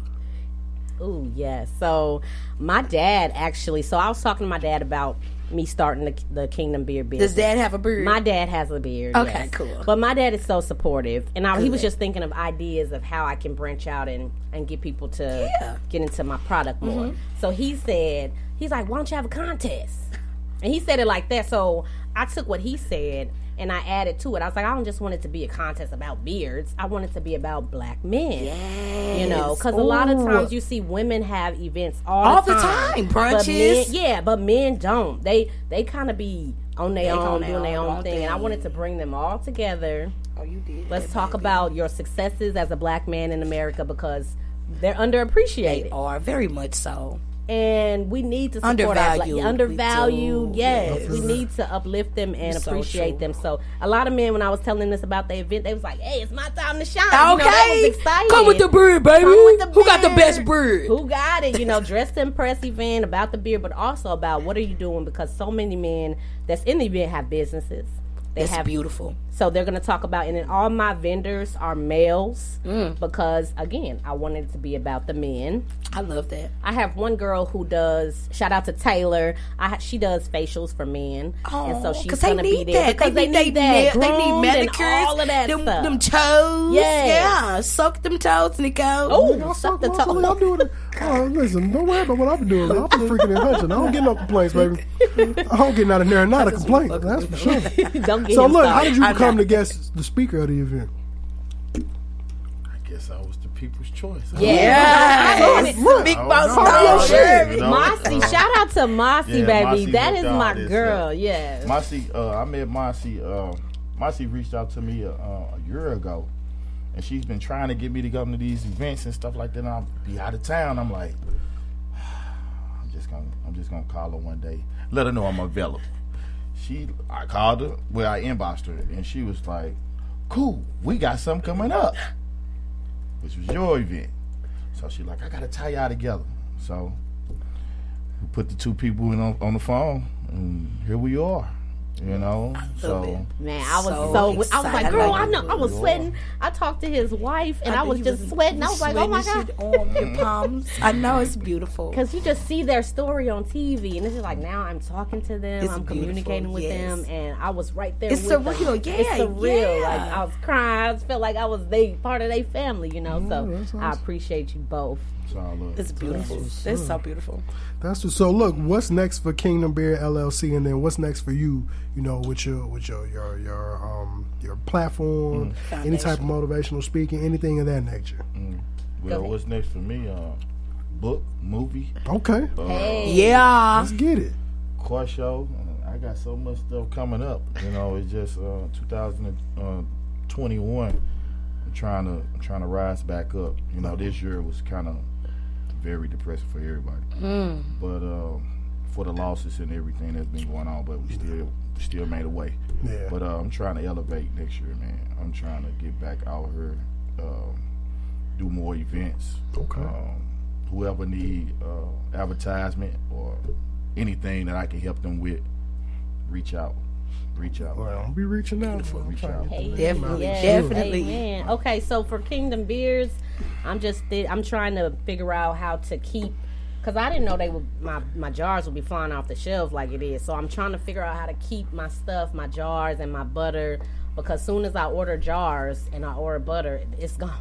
Oh yes. So my dad actually. So I was talking to my dad about me starting the, the Kingdom Beard business. Does Dad have a beard? My dad has a beard. Okay, yes. cool. But my dad is so supportive, and I, he was just thinking of ideas of how I can branch out and and get people to Yeah. Mm-hmm. get into my product more. So he said, he's like, why don't you have a contest? And he said it like that. So I took what he said and I added to it. I was like, I don't just want it to be a contest about beards. I want it to be about black men. Yes. You know, because a lot of times you see women have events all, All the the time. time. But Brunches. men- yeah, but men don't. They they kind of be on their own, doing their own own thing. And I wanted to bring them all together. Oh, you did. Let's that, talk baby. about your successes as a black man in America because they're underappreciated They are very much so. And we need to support our black, Undervalued. Yes, we need to uplift them and So appreciate true. them. So a lot of men, when I was telling this about the event, they was like, "Hey, it's my time to shine." You know, Okay, was exciting. come with the beard, baby. The Who got the best beard? Who got it? You know, dress to impress event about the beard, but also about what are you doing because so many men that's in the event have businesses. They That's have beautiful. So they're going to talk about, and then all my vendors are males Mm. because, again, I wanted it to be about the men. I love that. I have one girl who does. Shout out to Taylor. I she does facials for men, and so Oh, she's 'cause they gonna be there that. because They they, need need they that. nail- they need manicures, all of that them, stuff. them toes. Yes. Yeah, suck them toes, Nico. Oh, suck the That's what I'm toe. doing. Oh, listen, don't worry about what I'm doing. I'm freaking and hunching. I don't get no complaints, baby. I don't get out of there and not a complaint. That's for sure. Don't get So him look, how did you I'm become not- the guest, the speaker of the event? I guess I was the people's choice. Yes. Look, Big I boss don't know. dog. I don't know. Mossy, shout out to Mossy, Yeah, baby. Mossy that hooked is all my this girl. up. Yes. Mossy, uh, I met Mossy. Uh, Mossy reached out to me uh, a year ago, and she's been trying to get me to come to these events and stuff like that. And I'll be out of town. I'm like, I'm just gonna, I'm just gonna call her one day, let her know I'm available. She, I called her, well, I inboxed her, and she was like, "Cool, we got something coming up," which was your event. So she like, I gotta tie y'all together. So we put the two people in on, on the phone, and here we are. You know, so Man, I was So so, I was like, girl, I I know. I was sweating. I talked to his wife, and I, know was you just sweating. I was like, oh my god. sweating and shit on your palms. I know it's beautiful. Because you just see their story on TV, and it's just like now I'm talking to them, It's I'm beautiful, communicating with yes. them, and I was right there. It's with them. surreal, yeah, it's surreal. yeah. Like I was crying, I felt like I was they part of their family, you know. so that's I awesome. appreciate you both. It's all love. It's beautiful. It's so beautiful. That's what, so. Look, what's next for Kingdom Beard LLC, and then what's next for you? You know, with your with your your your um your platform, Mm. any type of motivational speaking, anything of that nature. Well, what's next for me? Uh, book, movie, Okay, uh, Yeah. let's get it. car show. Uh, I got so much stuff coming up. You know, it's just uh, 2021. I'm trying to I'm trying to rise back up. You know, this year was kind of very depressing for everybody. But um, for the losses and everything that's been going on, but we still still made a way. Yeah. But uh, I'm trying to elevate next year, man. I'm trying to get back out here, um, do more events. Okay. Um, whoever need uh, advertisement or anything that I can help them with, reach out. Reach out. Well, I'll be reaching out. I'm Reach out. Hey, Definitely. yes, Definitely. amen. Okay, so for Kingdom Beards, I'm just thi- I'm trying to figure out how to keep because I didn't know they would my my jars would be flying off the shelves like it is. So I'm trying to figure out how to keep my stuff, my jars and my butter. Because soon as I order jars and I order butter, it's gone.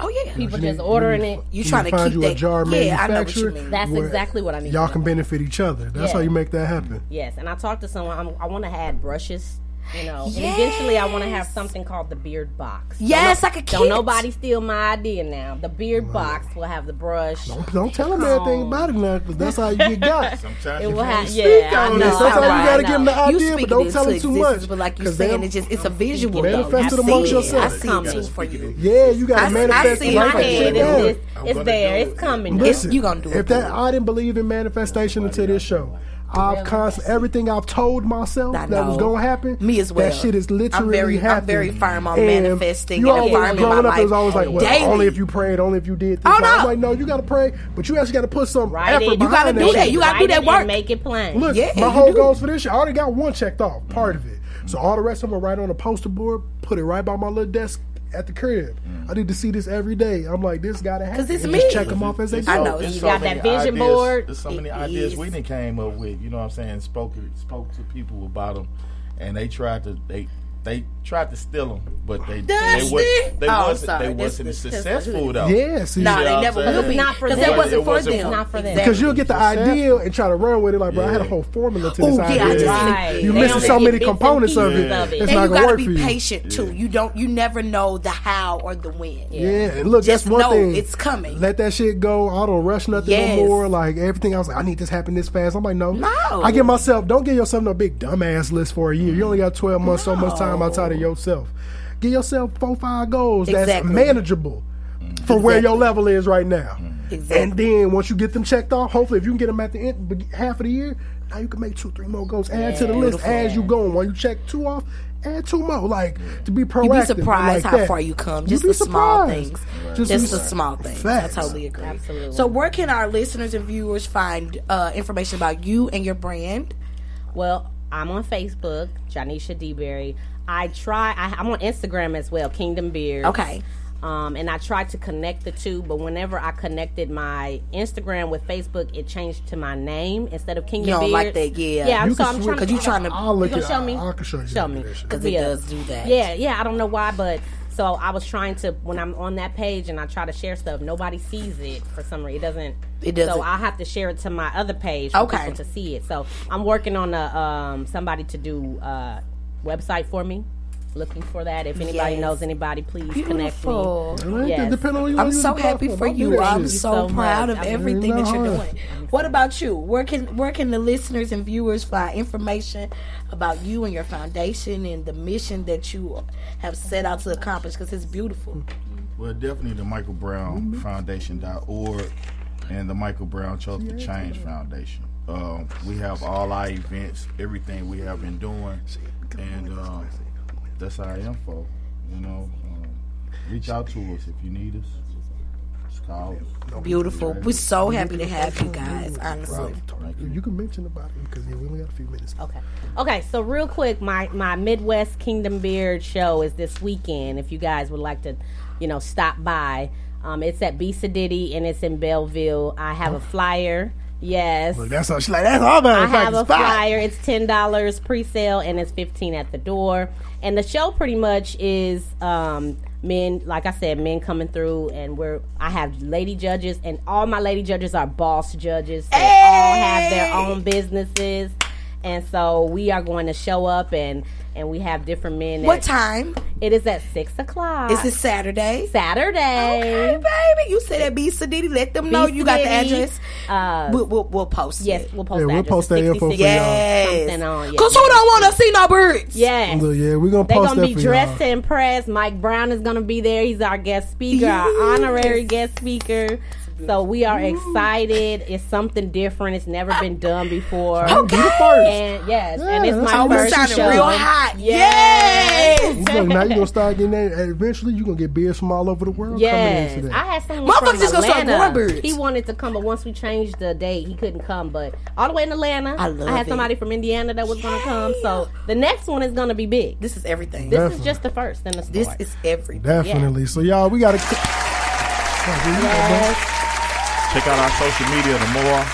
Oh yeah. People just ordering you it. You trying to find keep you a that- jar Yeah, I know what you mean. That's exactly what I need. Y'all can benefit each other. That's Yeah. how you make that happen. Yes, and I talked to someone. I'm, I want to add brushes. You know, and eventually I want to have something called the beard box. Yes, don't, like a Don't kit. nobody steal my idea now. The beard box will have the brush. Don't, don't tell them anything about it now, because that's how you get got. Sometimes It you will can't have, speak yeah, I on know. it. Sometimes you gotta I give them the know. Idea, but don't tell them too existence, much. But like you're saying, it's just it's a visual. Manifest though. it I amongst yourself. I see it for you. Yeah, you gotta I- I manifest see my like that head, shit it's, down. it's, it's there. do It's coming. Listen, you gonna do it, if that. I didn't believe in manifestation until this show. I've constantly everything I've told myself that was gonna happen. Me as well. That shit is literally I'm very- I'm very firm on And manifesting You and always affirming growing up, it was always like, well, daily. only if you prayed, only if you did this. Oh, I'm no. like, no, you gotta pray, but you actually gotta put some Write effort it. You gotta do that that. You gotta do that it work. make it plain. Look, Yeah, my whole goals for this year, I already got one checked off, part of it. So all the rest of them are right on the poster board, put it right by my little desk at the crib. I need to see this every day. I'm like, this gotta happen. 'Cause it's And me. Just check them off as they go. I know. it's You so got that vision ideas- board. There's so many It ideas is. we didn't came up with. You know what I'm saying? Spoke spoke to people about them, and they tried to they they tried to steal them, but they Dusty! they, was, they oh, wasn't they This- wasn't this- successful this- though. Yeah, see, No, You they never what will be. not for them. it wasn't It for wasn't them. for- Not for them. Because you'll get the idea and try to run with it. Like, bro, I had a whole formula to this yeah, I idea. just- Right. You They missing so many components of pieces it. of it. It's and not you gonna gotta work be for you. patient too. You don't. You never know the how or the when. Yeah, and look, that's one thing. it's coming. Let that shit go. I don't rush nothing no more. Like everything, I was like, I need this happen this fast. I'm like, no, No. I get myself. Don't give yourself no big dumbass list for a year. You only got 12 months, so much time outside of yourself. Give yourself four, five goals that's Exactly. manageable for where your level is right now. Exactly. And then once you get them checked off, hopefully, if you can get them at the end, be- half of the year, now you can make two, three more goals. Add to the list as you go. And when you check two off, add two more. Like to be proactive. You'd be surprised like how that. far you come. Just the small surprised. things. Just Just the small things. Facts. I totally agree. Absolutely. So, where can our listeners and viewers find uh, information about you and your brand? Well, I'm on Facebook, Janisha DeBerry. I try. I, I'm on Instagram as well, Kingdom Beard. Okay. Um, and I tried to connect the two, but whenever I connected my Instagram with Facebook, it changed to my name instead of Kingdom You don't Beard. like that, yeah. Yeah, You so can I'm trying to. 'cause you trying to- I'll look you gonna show me. I- I can show you Show how to me. because that shit. 'Cause it Yeah. does do that. Yeah, yeah. I don't know why, but so I was trying to when I'm on that page and I try to share stuff, nobody sees it for some reason. It doesn't. It doesn't. So I have to share it to my other page for Okay. people to see it. So I'm working on a um somebody to do uh website for me. Looking for that. If anybody Yes. knows anybody, please Beautiful. connect me. Yes. On I'm so happy for you. I'm so proud of I'm everything that you're doing. What about you? Where can where can the listeners and viewers find information about you and your foundation and the mission that you have set out to accomplish? Because it's beautiful. Well, definitely the Michael Brown Foundation.org and the Michael Brown Chosen for Change Foundation. Um, we have all our events, everything we have been doing, and um, that's our info. You know, um, reach out to us if you need us. Just call us. Beautiful. We're so happy to have you guys. Honestly. You can mention about it because yeah, we only got a few minutes. Okay. Okay, so real quick, my my Midwest Kingdom Beard show is this weekend. If you guys would like to, you know, stop by, um, it's at B Sadiddy and it's in Belleville. I have a flyer. Yes. Look, that's how she like. That's all about I have a fire. flyer. It's ten dollars pre-sale and it's fifteen at the door. And the show pretty much is um, men, like I said, men coming through, and we're I have lady judges, and all my lady judges are boss judges. They all have their own businesses, and so we are going to show up and and we have different men. What that- time? It is at six o'clock. Is it Saturday? Saturday. Okay, baby. You said that B Sadiddy. Let them know you got the address. Uh, we'll, we'll, we'll post yes, it. we'll post Yeah, the we'll post that info for 66 Yes. something on. Cause who don't want to see no birds? Yes. Look, yeah, we're gonna They're post gonna that be for dressed y'all. to impress. Mike Brown is gonna be there. He's our guest speaker, our honorary guest speaker. So we are excited. It's something different. It's never been done before. Okay. Be the first. And yes, Yeah, and it's that's my how we first sounding show. real hot. Yes. Look, now you're gonna start getting that. and Eventually, you're gonna get beers from all over the world Yes, coming into I had someone Motherfuckers from just gonna start Atlanta. growing. He wanted to come, but once we changed the date, he couldn't come. But all the way in Atlanta, I love had it. somebody from Indiana that was gonna come. So the next one is gonna be big. This is everything. This Definitely. is just the first and the start. This is everything. Definitely. So y'all, we gotta. Yes. Check out our social media tomorrow.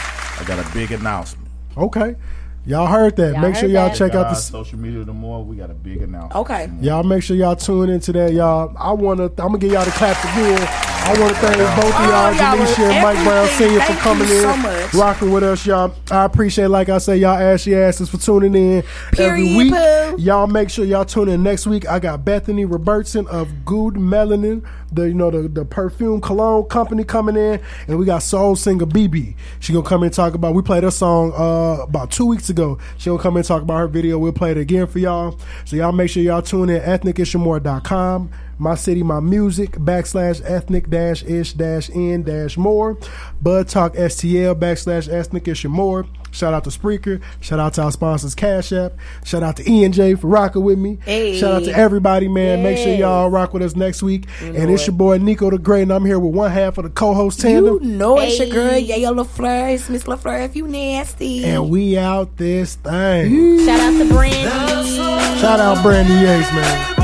I got a big announcement. Okay, y'all heard that. Y'all make sure y'all that. check out the. social media tomorrow. We got a big announcement. Okay. Y'all make sure y'all tune into that, y'all. I wanna, I'm gonna give y'all to clap the claps again. I want to thank both of y'all, Janisha and Mike Brown. Senior, for coming in, so rocking with us, y'all. I appreciate, like I say, y'all ashy asses for tuning in every week. poo. Y'all make sure y'all tune in next week. I got Bethany Robertson of Good Melanin, the you know the, the perfume cologne company coming in, and we got soul singer BB. She gonna come in and talk about. We played her song uh, about two weeks ago. She gonna come in and talk about her video. We'll play it again for y'all. So y'all make sure y'all tune in ethnicishamore.com. My city, my music, backslash ethnic dash ish dash in dash more. Bud Talk STL backslash ethnic ish and more. Shout out to Spreaker. Shout out to our sponsors, Cash App. Shout out to ENJ for rocking with me. Hey. Shout out to everybody, man. Make sure y'all rock with us next week. You and it's it. your boy Nico the Great, and I'm here with one half of the co-host You tandem. know it's your girl, Hey. Yayo LaFleur. It's Miss LaFleur if you nasty. And we out this thing. Shout out to Brandy. Shout out Brandy Yates, man.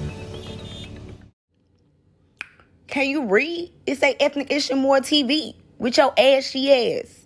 Can you read? It say Ethnic Issue More TV with your ashy ass.